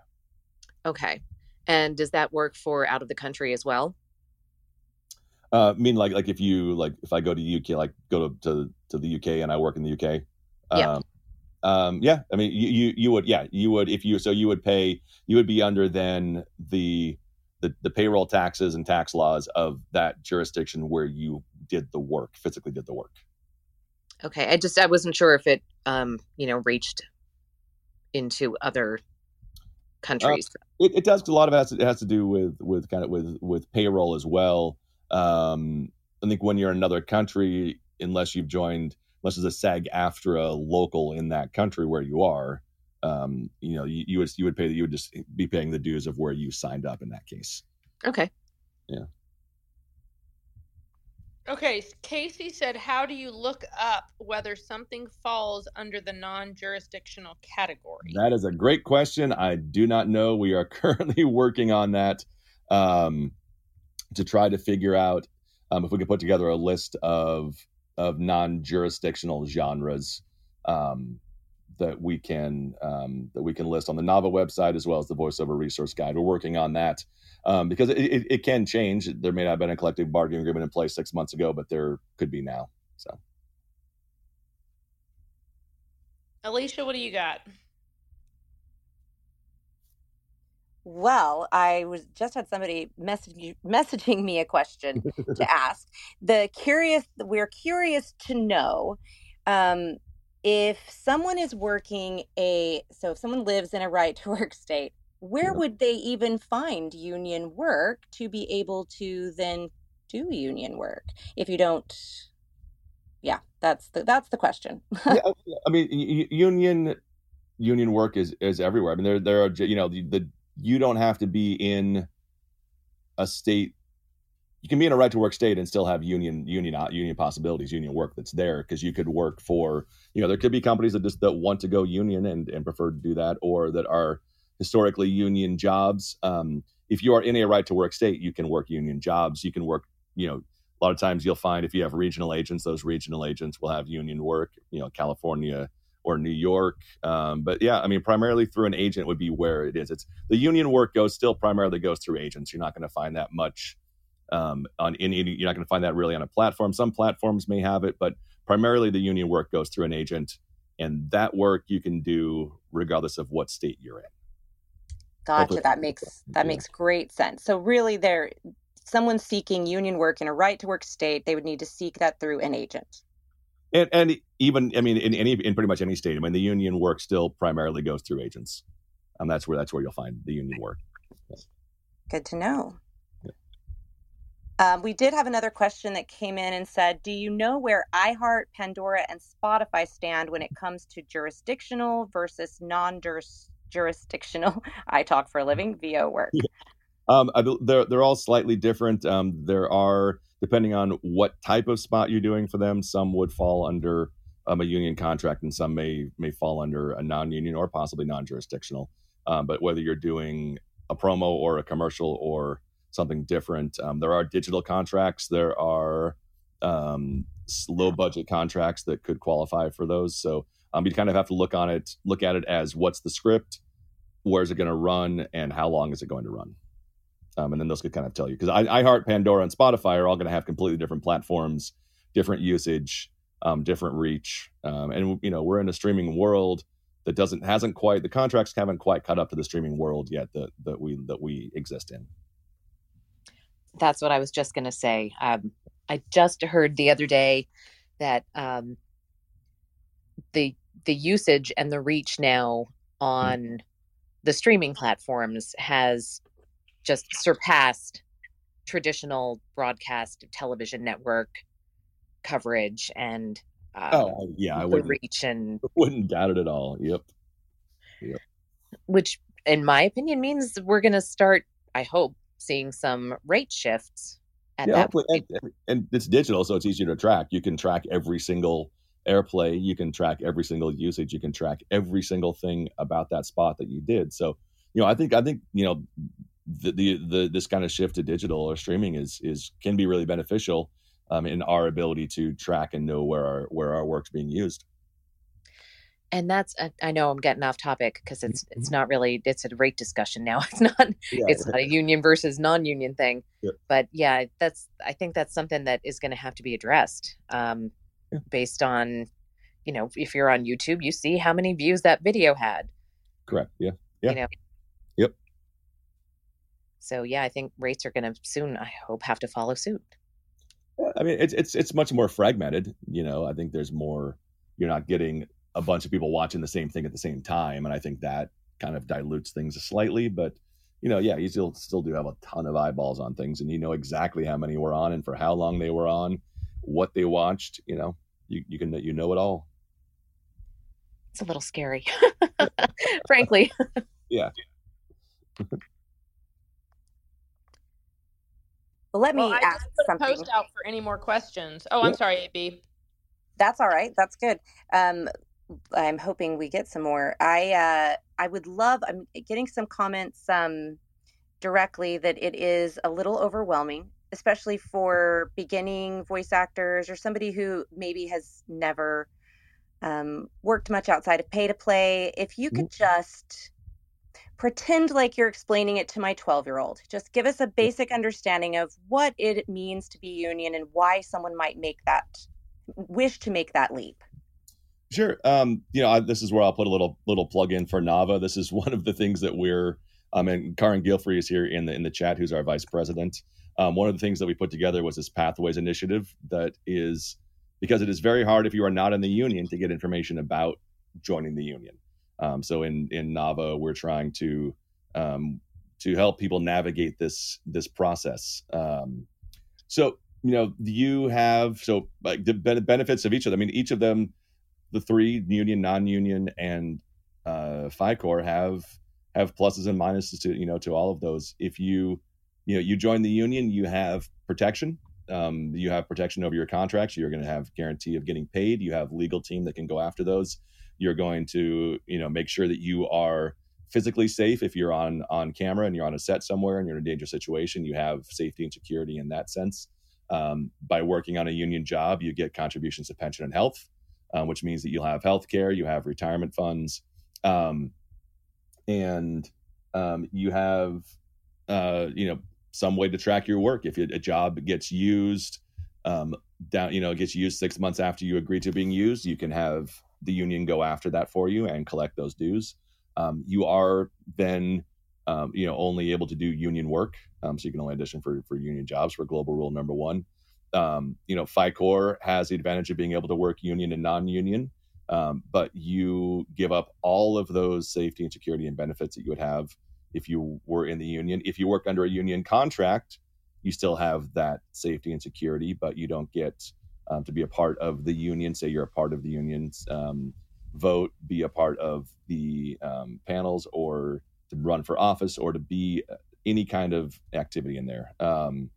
Okay. And does that work for out of the country as well? Uh, I mean, like like if you like if I go to UK, like go to to, to the UK and I work in the UK. Yeah. Um, um, yeah. I mean, you, you you would yeah you would if you so you would pay you would be under then the the the payroll taxes and tax laws of that jurisdiction where you did the work physically did the work. Okay. I just I wasn't sure if it um, you know, reached into other countries. It, it does. A lot of it has, to, it has to do with with kind of with with payroll as well. Um, I think when you're in another country, unless you've joined, unless there's a SAG AFTRA local in that country where you are, um, you know, you, you would you would pay you would just be paying the dues of where you signed up in that case. okay. Yeah. Okay, Casey said, How do you look up whether something falls under the non jurisdictional category? That is a great question. I do not know. We are <laughs> currently working on that um, to try to figure out um, if we could put together a list of of non jurisdictional genres. Um, that we can um, that we can list on the NAVA website as well as the voiceover resource guide. We're working on that um, because it, it, it, can change. There may not have been a collective bargaining agreement in place six months ago, but there could be now. So, Aleesha, what do you got? Well, I was just had somebody message, <laughs> messaging me a question to <laughs> ask. The curious, we're curious to know um, if someone is working a so if someone lives in a right to work <laughs> state where yeah. would they even find union work to be able to then do union work if you don't yeah that's the that's the question yeah, <laughs> i mean union union work is is everywhere i mean there there are you know the, the you don't have to be in a state you can be in a right to work state and still have union union uh, union possibilities union work that's there because you could work for you know there could be companies that just that want to go union and and prefer to do that or that are historically union jobs. Um, if you are in a right to work state you can work union jobs. You can work you know a lot of times you'll find if you have regional agents those regional agents will have union work you know california or new york. Um, but yeah i mean primarily through an agent would be where it is. It's the union work goes still primarily goes through agents. You're not going to find that much um, on in, you're not going to find that really on a platform. Some platforms may have it, but primarily the union work goes through an agent, and that work you can do regardless of what state you're in. Gotcha. Hopefully, that makes that yeah. makes great sense. So really, there, someone seeking union work in a right to work state, they would need to seek that through an agent. And, and even I mean in any in pretty much any state, I mean the union work still primarily goes through agents, and that's where that's where you'll find the union work. Good to know. Um, we did have another question that came in and said, Do you know where iHeart, Pandora, and Spotify stand when it comes to jurisdictional versus non jurisdictional? <laughs> I talk for a living, VO work. Yeah. Um, they're, they're all slightly different. Um, there are, depending on what type of spot you're doing for them, some would fall under um, a union contract and some may, may fall under a non union or possibly non jurisdictional. Um, but whether you're doing a promo or a commercial or something different. Um, there are digital contracts. There are um, low budget contracts that could qualify for those. So um, you kind of have to look on it, look at it as what's the script, where's it going to run, and how long is it going to run. Um, and then those could kind of tell you because iHeart, Pandora, and Spotify are all going to have completely different platforms, different usage, um, different reach, um, and you know we're in a streaming world that doesn't hasn't quite the contracts haven't quite caught up to the streaming world yet that that we that we exist in that's what I was just going to say. Um, I just heard the other day that um, the the usage and the reach now mm. on mm. the streaming platforms has just surpassed traditional broadcast television network coverage and um, oh yeah, I wouldn't reach and <laughs> wouldn't doubt it at all. Yep. Yep. Which, in my opinion, means we're going to start. I hope seeing some rate shifts at yeah, that point. And, and it's digital, so it's easier to track. You can track every single airplay, you can track every single usage, you can track every single thing about that spot that you did. So, you know, I think I think you know the the, the this kind of shift to digital or streaming is is can be really beneficial um, in our ability to track and know where our where our work's being used and that's I know I'm getting off topic because it's it's mm-hmm. not really it's a rate discussion now. <laughs> It's not yeah. it's not a union versus non-union thing. Yeah. But yeah, that's I think that's something that is going to have to be addressed um. Based on you know if you're on YouTube, you see how many views that video had. Correct. Yeah. Yeah. You know? Yep. So yeah, I think rates are going to soon. I hope have to follow suit. Uh, I mean, it's it's it's much more fragmented. You know, I think there's more. You're not getting a bunch of people watching the same thing at the same time, and I think that kind of dilutes things slightly. But you know, yeah, you still still do have a ton of eyeballs on things, and you know exactly how many were on and for how long they were on, what they watched. You know, you you can you know it all. It's a little scary, <laughs> frankly. yeah. But let well, me I ask just put something. a post out for any more questions. Oh, I'm Yeah. sorry, AB. That's all right. That's good. Um, I'm hoping we get some more. I uh, I would love. I'm getting some comments um, directly that it is a little overwhelming, especially for beginning voice actors or somebody who maybe has never um, worked much outside of pay to play. If you could just pretend like you're explaining it to my 12 year old, just give us a basic understanding of what it means to be union and why someone might make that wish to make that leap. Sure. Um, you know, I, this is where I'll put a little little plug in for NAVA. This is <laughs> one of the things that we're. Um, and Carin Gilfry is here in the in the chat, who's our vice president. Um, one of the things that we put together was this Pathways initiative that is because it is very hard if you are not in the union to get information about joining the union. Um, so in in NAVA, we're trying to um, to help people navigate this this process. Um, so you know, you have so like the ben- benefits of each of them. I mean, each of them, the three union, non-union, and uh, FiCore have have pluses and minuses to you know to all of those. If you you know you join the union, you have protection. Um, you have protection over your contracts. You're going to have guarantee of getting paid. You have legal team that can go after those. You're going to you know make sure that you are physically safe if you're on on camera and you're on a set somewhere and you're in a dangerous situation. You have safety and security in that sense. Um, by working on a union job, you get contributions to pension and health, um, which means that you'll have health care, you have retirement funds, um, and um, you have uh, you know some way to track your work. If a job gets used um, down, you know, gets used six months after you agree to being used, you can have the union go after that for you and collect those dues. Um, you are then um, you know only able to do union work um, so you can only audition for for union jobs for global rule number one um, you know FiCore has the advantage of being able to work union and non-union um, but you give up all of those safety and security and benefits that you would have if you were in the union if you work under a union contract you still have that safety and security but you don't get um, to be a part of the union say you're a part of the union's um, vote be a part of the um, panels or to run for office or to be any kind of activity in there. Um,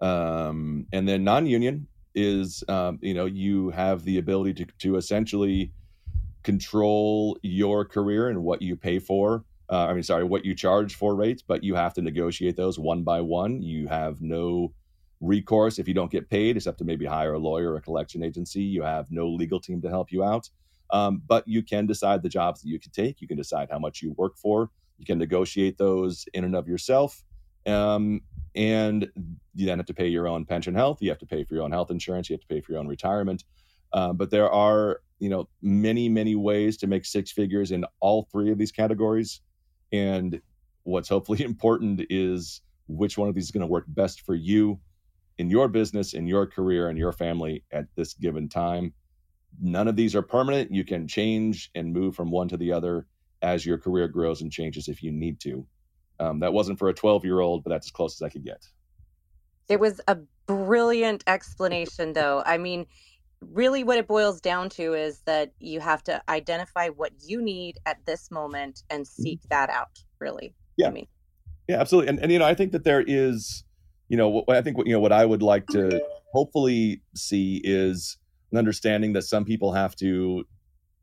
um, and then non-union is, um, you know, you have the ability to, to essentially control your career and what you pay for. Uh, I mean, sorry, what you charge for rates, but you have to negotiate those one by one. You have no recourse if you don't get paid, except to maybe hire a lawyer or a collection agency. You have no legal team to help you out. Um, but you can decide the jobs that you can take. You can decide how much you work for. You can negotiate those in and of yourself. Um, and you then have to pay your own pension health. You have to pay for your own health insurance. You have to pay for your own retirement. Um, but there are, you know, many, many ways to make six figures in all three of these categories. And what's hopefully <laughs> important is which one of these is going to work best for you in your business, in your career, and your family at this given time. None of these are permanent. You can change and move from one to the other as your career grows and changes if you need to. Um, that wasn't for a 12 year old, but that's as close as I could get. It was a brilliant explanation, though. I mean, really, what it boils down to is that you have to identify what you need at this moment and mm-hmm. seek that out, really. Yeah. I mean, Yeah, absolutely. And, and, you know, I think that there is, you know, I think, what, you know, what I would like to hopefully see is an understanding that some people have to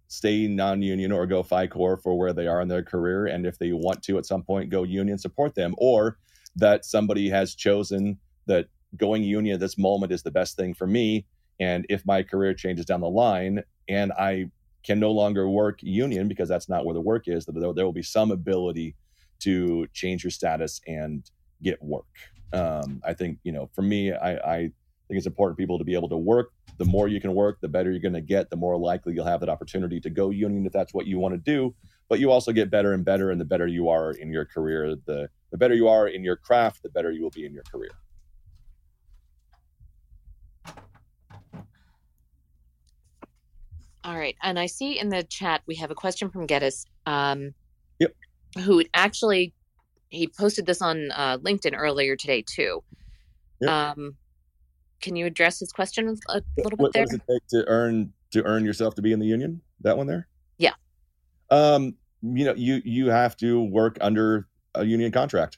stay non-union or go FiCore for where they are in their career, and if they want to at some point go union, support them, or that somebody has chosen that going union at this moment is the best thing for me, and if my career changes down the line and I can no longer work union because that's not where the work is, there, there will be some ability to change your status and get work. Um, I think you know, for me, I, I think it's important for people to be able to work. The more you can work, the better you're going to get. The more likely you'll have that opportunity to go union if that's what you want to do. But you also get better and better, and the better you are in your career, the the better you are in your craft, the better you will be in your career. All right, and I see in the chat we have a question from Geddes. Um, yep. Who actually he posted this on uh, LinkedIn earlier today too. Yep. Um, can you address his question a little what, bit there? What does it take to earn to earn yourself to be in the union? That one there. Yeah. Um, you know, you you have to work under a union contract.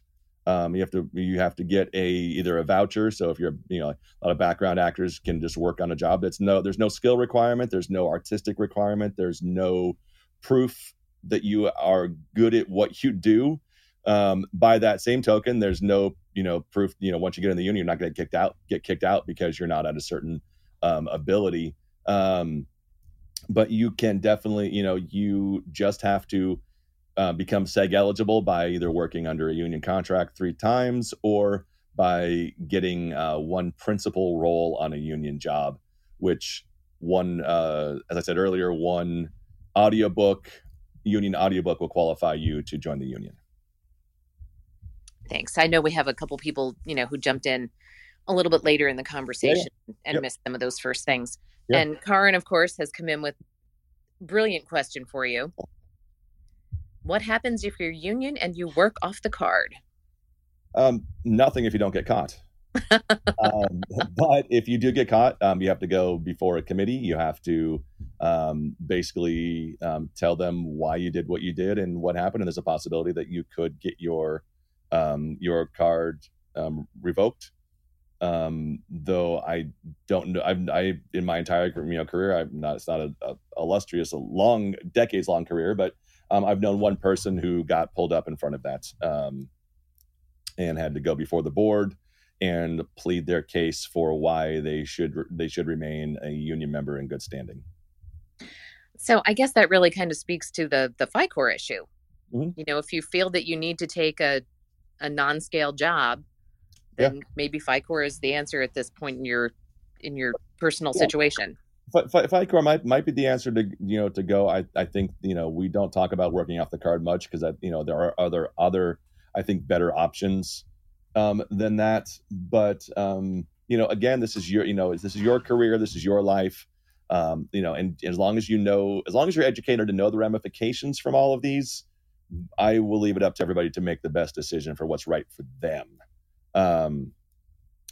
Um, you have to you have to get a either a voucher. So if you're you know a lot of background actors can just work on a job. That's no there's no skill requirement. There's no artistic requirement. There's no proof that you are good at what you do. Um, by that same token, there's no you know proof. You know once you get in the union, you're not going to get kicked out. Get kicked out because you're not at a certain um, ability. Um, but you can definitely you know you just have to uh, become SAG eligible by either working under a union contract three times or by getting uh, one principal role on a union job, which one, uh, as I said earlier, one audiobook, union audiobook will qualify you to join the union. Thanks. I know we have a couple people, you know, who jumped in a little bit later in the conversation yeah, yeah. and yep. missed some of those first things. Yep. And Carin, of course, has come in with brilliant question for you. What happens if you're union and you work off the card? Um, nothing if you don't get caught. um, <laughs> but if you do get caught, um, you have to go before a committee. You have to um, basically um, tell them why you did what you did and what happened. And there's a possibility that you could get your um, your card um, revoked. though I don't know, I've I in my entire you know career, I'm not. It's not a, a illustrious, a long, decades long career, but um, I've known one person who got pulled up in front of that um, and had to go before the board and plead their case for why they should they should remain a union member in good standing. So I guess that really kind of speaks to the the FiCore issue. Mm-hmm. You know, if you feel that you need to take a a non-scale job, then yeah. maybe FiCore is the answer at this point in your in your personal yeah. situation. FiCore might might be the answer to you know to go. I, I think you know we don't talk about working off the card much because you know there are other other I think better options um, than that. But um, you know again, this is your you know this is your career, this is your life. Um, you know, and as long as you know, as long as you're educated to know the ramifications from all of these, I will leave it up to everybody to make the best decision for what's right for them. Um,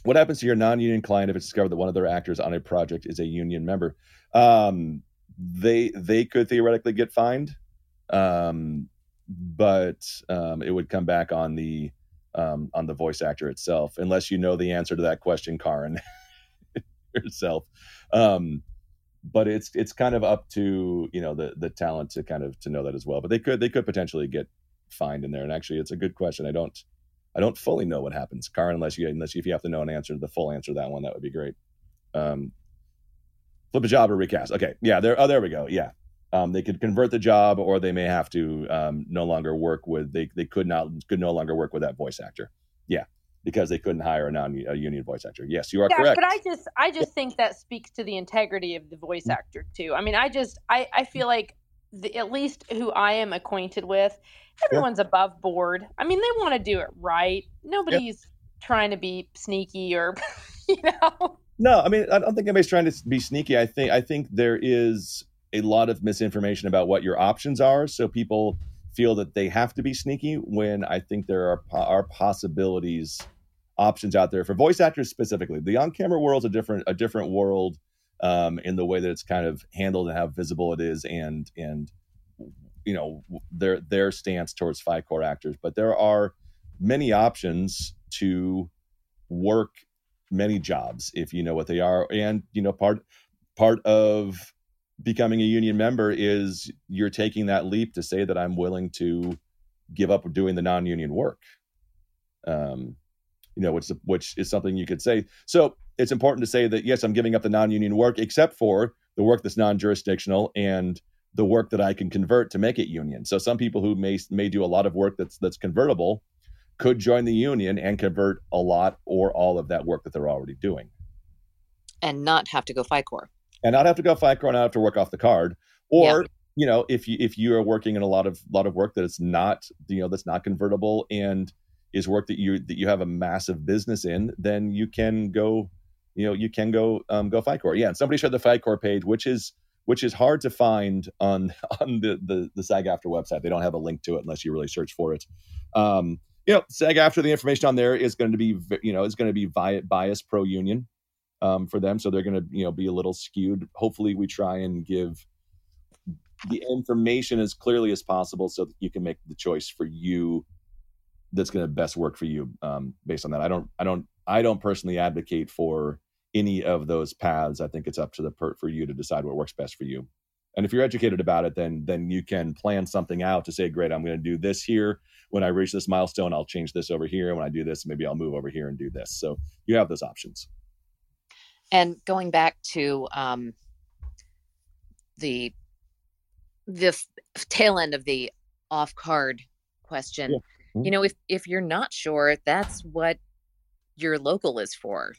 what happens to your non-union client if it's discovered that one of their actors on a project is a union member? Um, they they could theoretically get fined, um, but um, it would come back on the um, on the voice actor itself, unless you know the answer to that question, Carin <laughs> yourself. Um, but it's it's kind of up to you know the the talent to kind of to know that as well. But they could they could potentially get fined in there. And actually, it's a good question. I don't I don't fully know what happens, Carin, unless you unless you, if you have to know an answer, the full answer to that one, that would be great. Um, flip a job or recast. Okay, yeah, there. Oh, there we go. Yeah, um, they could convert the job, or they may have to um, no longer work with. They they could not could no longer work with that voice actor. Yeah, because they couldn't hire a non a union voice actor. Yes, you are yeah, correct. But I just I just think that speaks to the integrity of the voice mm-hmm. actor too. I mean, I just I I feel like the, at least who I am acquainted with everyone's yeah. above board. I mean, they want to do it right. Nobody's yeah. trying to be sneaky or, <laughs> you know. No, I mean, I don't think anybody's trying to be sneaky. I think I think there is a lot of misinformation about what your options are, so people feel that they have to be sneaky. When I think there are are possibilities, options out there for voice actors specifically. The on-camera world's a different a different world um, in the way that it's kind of handled and how visible it is, and and you know their their stance towards FiCore actors, but there are many options to work many jobs if you know what they are, and you know part part of becoming a union member is you're taking that leap to say that I'm willing to give up doing the non-union work. Um, you know, which which is something you could say. So it's important to say that yes, I'm giving up the non-union work, except for the work that's non-jurisdictional and the work that I can convert to make it union. So some people who may may do a lot of work that's that's convertible could join the union and convert a lot or all of that work that they're already doing. And not have to go FiCore. And not have to go FiCore and not have to work off the card. Or, yeah. you know, if you if you are working in a lot of lot of work that is not, you know, that's not convertible and is work that you that you have a massive business in, then you can go, you know, you can go um, go FiCore. Yeah. And somebody showed the FiCore page, which is which is hard to find on <laughs> on the the, the SAG-AFTRA website. They don't have a link to it unless you really search for it. Um, you know, SAG-AFTRA the information on there is going to be you know is going to be bias pro union um, for them, so they're going to you know be a little skewed. Hopefully, we try and give the information as clearly as possible so that you can make the choice for you that's going to best work for you um, based on that. I don't I don't I don't personally advocate for any of those paths. I think it's up to the per for you to decide what works best for you. And if you're educated about it, then then you can plan something out to say, great, I'm going to do this here. When I reach this milestone, I'll change this over here. When I do this, maybe I'll move over here and do this. So you have those options. And going back to um, the the tail end of the off card question, yeah. mm-hmm. you know, if if you're not sure, that's what your local is for.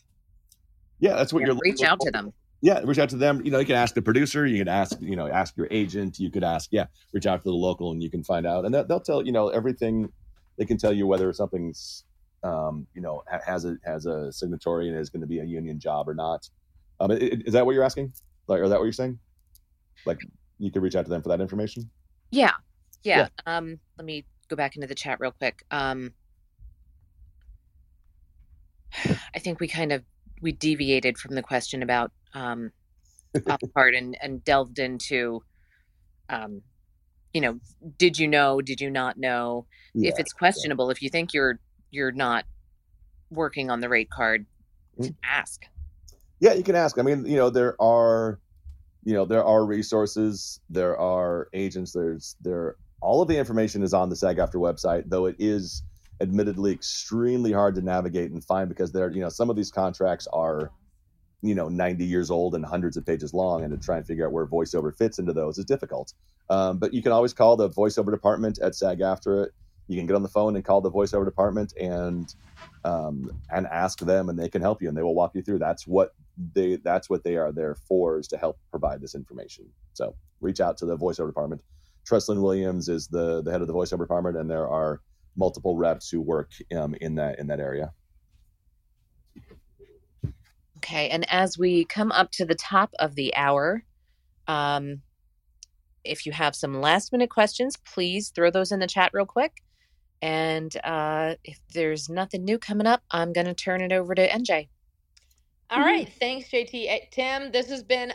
Yeah, that's what you're reach out to them. Yeah reach out to them. You know you can ask the producer you can ask you know ask your agent you could ask yeah reach out to the local and you can find out. And they'll tell you know everything they can tell you whether something's um, you know has a has a signatory and is going to be a union job or not. Um, is that what you're asking? Like or that what you're saying? Like you could reach out to them for that information? Yeah yeah, yeah. um let me go back into the chat real quick. Um <sighs> i think we kind of we deviated from the question about um, <laughs> part and, and delved into, um, you know, did you know? Did you not know? Yeah, if it's questionable, yeah. if you think you're you're not working on the rate card, mm-hmm. ask. Yeah, you can ask. I mean, you know, there are, you know, there are resources, there are agents. There's there. All of the information is on the SAG-AFTRA website, though it is admittedly extremely hard to navigate and find because there, you know, some of these contracts are you know 90 years old and hundreds of pages long and to try and figure out where voiceover fits into those is difficult. Um, but you can always call the voiceover department at SAG-AFTRA it. You can get on the phone and call the voiceover department and um, and ask them and they can help you and they will walk you through. That's what they that's what they are there for is to help provide this information. So reach out to the voiceover department. Treslin Williams is the the head of the voiceover department and there are multiple reps who work um, in that in that area Okay. And as we come up to the top of the hour, um, if you have some last minute questions, please throw those in the chat real quick. And uh, if there's nothing new coming up, I'm going to turn it over to NJ. All right, thanks, JT. Tim, this has been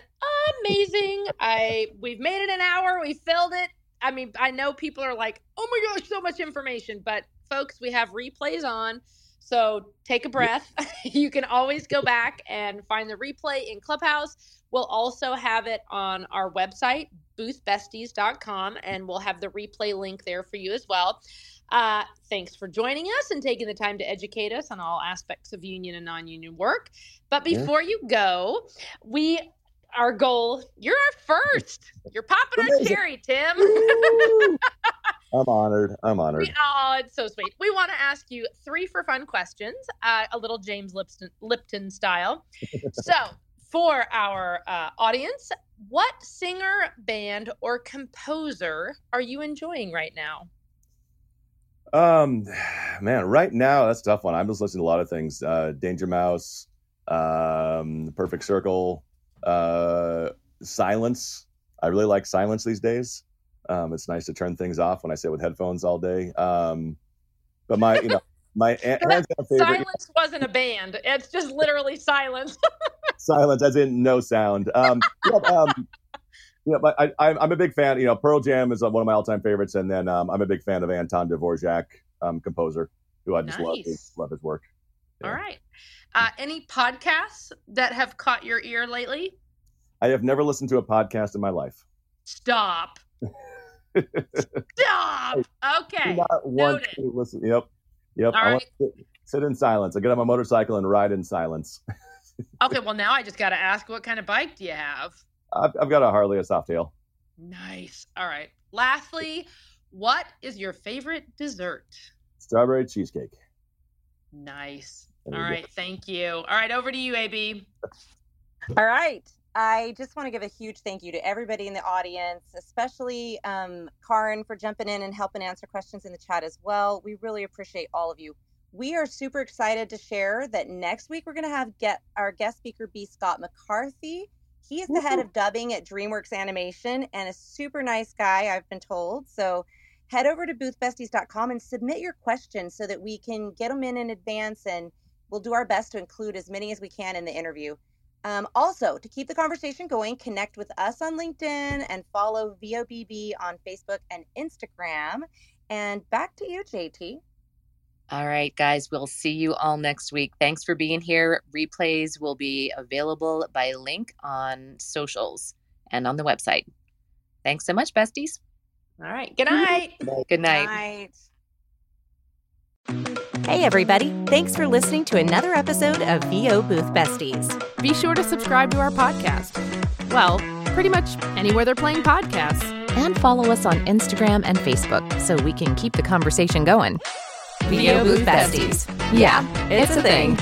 amazing. I we've made it an hour. We filled it. I mean, I know people are like, "Oh my gosh, so much information!" But folks, we have replays on. So take a breath. <laughs> you can always go back and find the replay in Clubhouse. We'll also have it on our website, boothbesties.com, and we'll have the replay link there for you as well. Uh, thanks for joining us and taking the time to educate us on all aspects of union and non union work. But before yeah. you go, we our goal. You're our first. You're popping our cherry, Tim. <laughs> I'm honored. I'm honored. We, oh, it's so sweet. We want to ask you three for fun questions, uh, a little James Lipton, Lipton style. <laughs> so, for our uh, audience, what singer, band, or composer are you enjoying right now? Um, man, right now that's a tough one. I'm just listening to a lot of things. Uh, Danger Mouse, um, Perfect Circle, uh, Silence. I really like Silence these days. Um, it's nice to turn things off when I sit with headphones all day. Um, but my, you know, <laughs> my hands down favorite. Silence wasn't a band. It's just literally silence. <laughs> silence, as in no sound. Um, yeah, um, yeah, but I, I'm a big fan. You know, Pearl Jam is uh, one of my all-time favorites, and then um, I'm a big fan of Anton Dvorak, um, composer, who I just nice. love. Love his work. Yeah. All right. Uh, any podcasts that have caught your ear lately? I have never listened to a podcast in my life. Stop. <laughs> Stop. Okay. not want to listen. Yep. Yep. All I right. want to sit, sit in silence. I get on my motorcycle and ride in silence. okay. Well, now I just got to ask, what kind of bike do you have? I've, I've got a Harley, a Softail. Nice. All right. Lastly, what is your favorite dessert? Strawberry cheesecake. Nice. All right. Go. Thank you. All right. Over to you, AB. All right. I just want to give a huge thank you to everybody in the audience, especially um, Carin for jumping in and helping answer questions in the chat as well. We really appreciate all of you. We are super excited to share that next week we're going to have get our guest speaker be Scott McCarthy. He is the head of dubbing at DreamWorks Animation and a super nice guy, I've been told. So head over to boothbesties.com and submit your questions so that we can get them in in advance and we'll do our best to include as many as we can in the interview. Um, also, to keep the conversation going, connect with us on LinkedIn and follow VOBB on Facebook and Instagram. And back to you, JT. All right, guys, we'll see you all next week. Thanks for being here. Replays will be available by link on socials and on the website. Thanks so much, besties. All right. Good night. Good night. Good night. Hey, everybody. Thanks for listening to another episode of VO Booth Besties. Be sure to subscribe to our podcast. Well, pretty much anywhere they're playing podcasts. And follow us on Instagram and Facebook so we can keep the conversation going. VO Booth Besties. Yeah, it's a thing.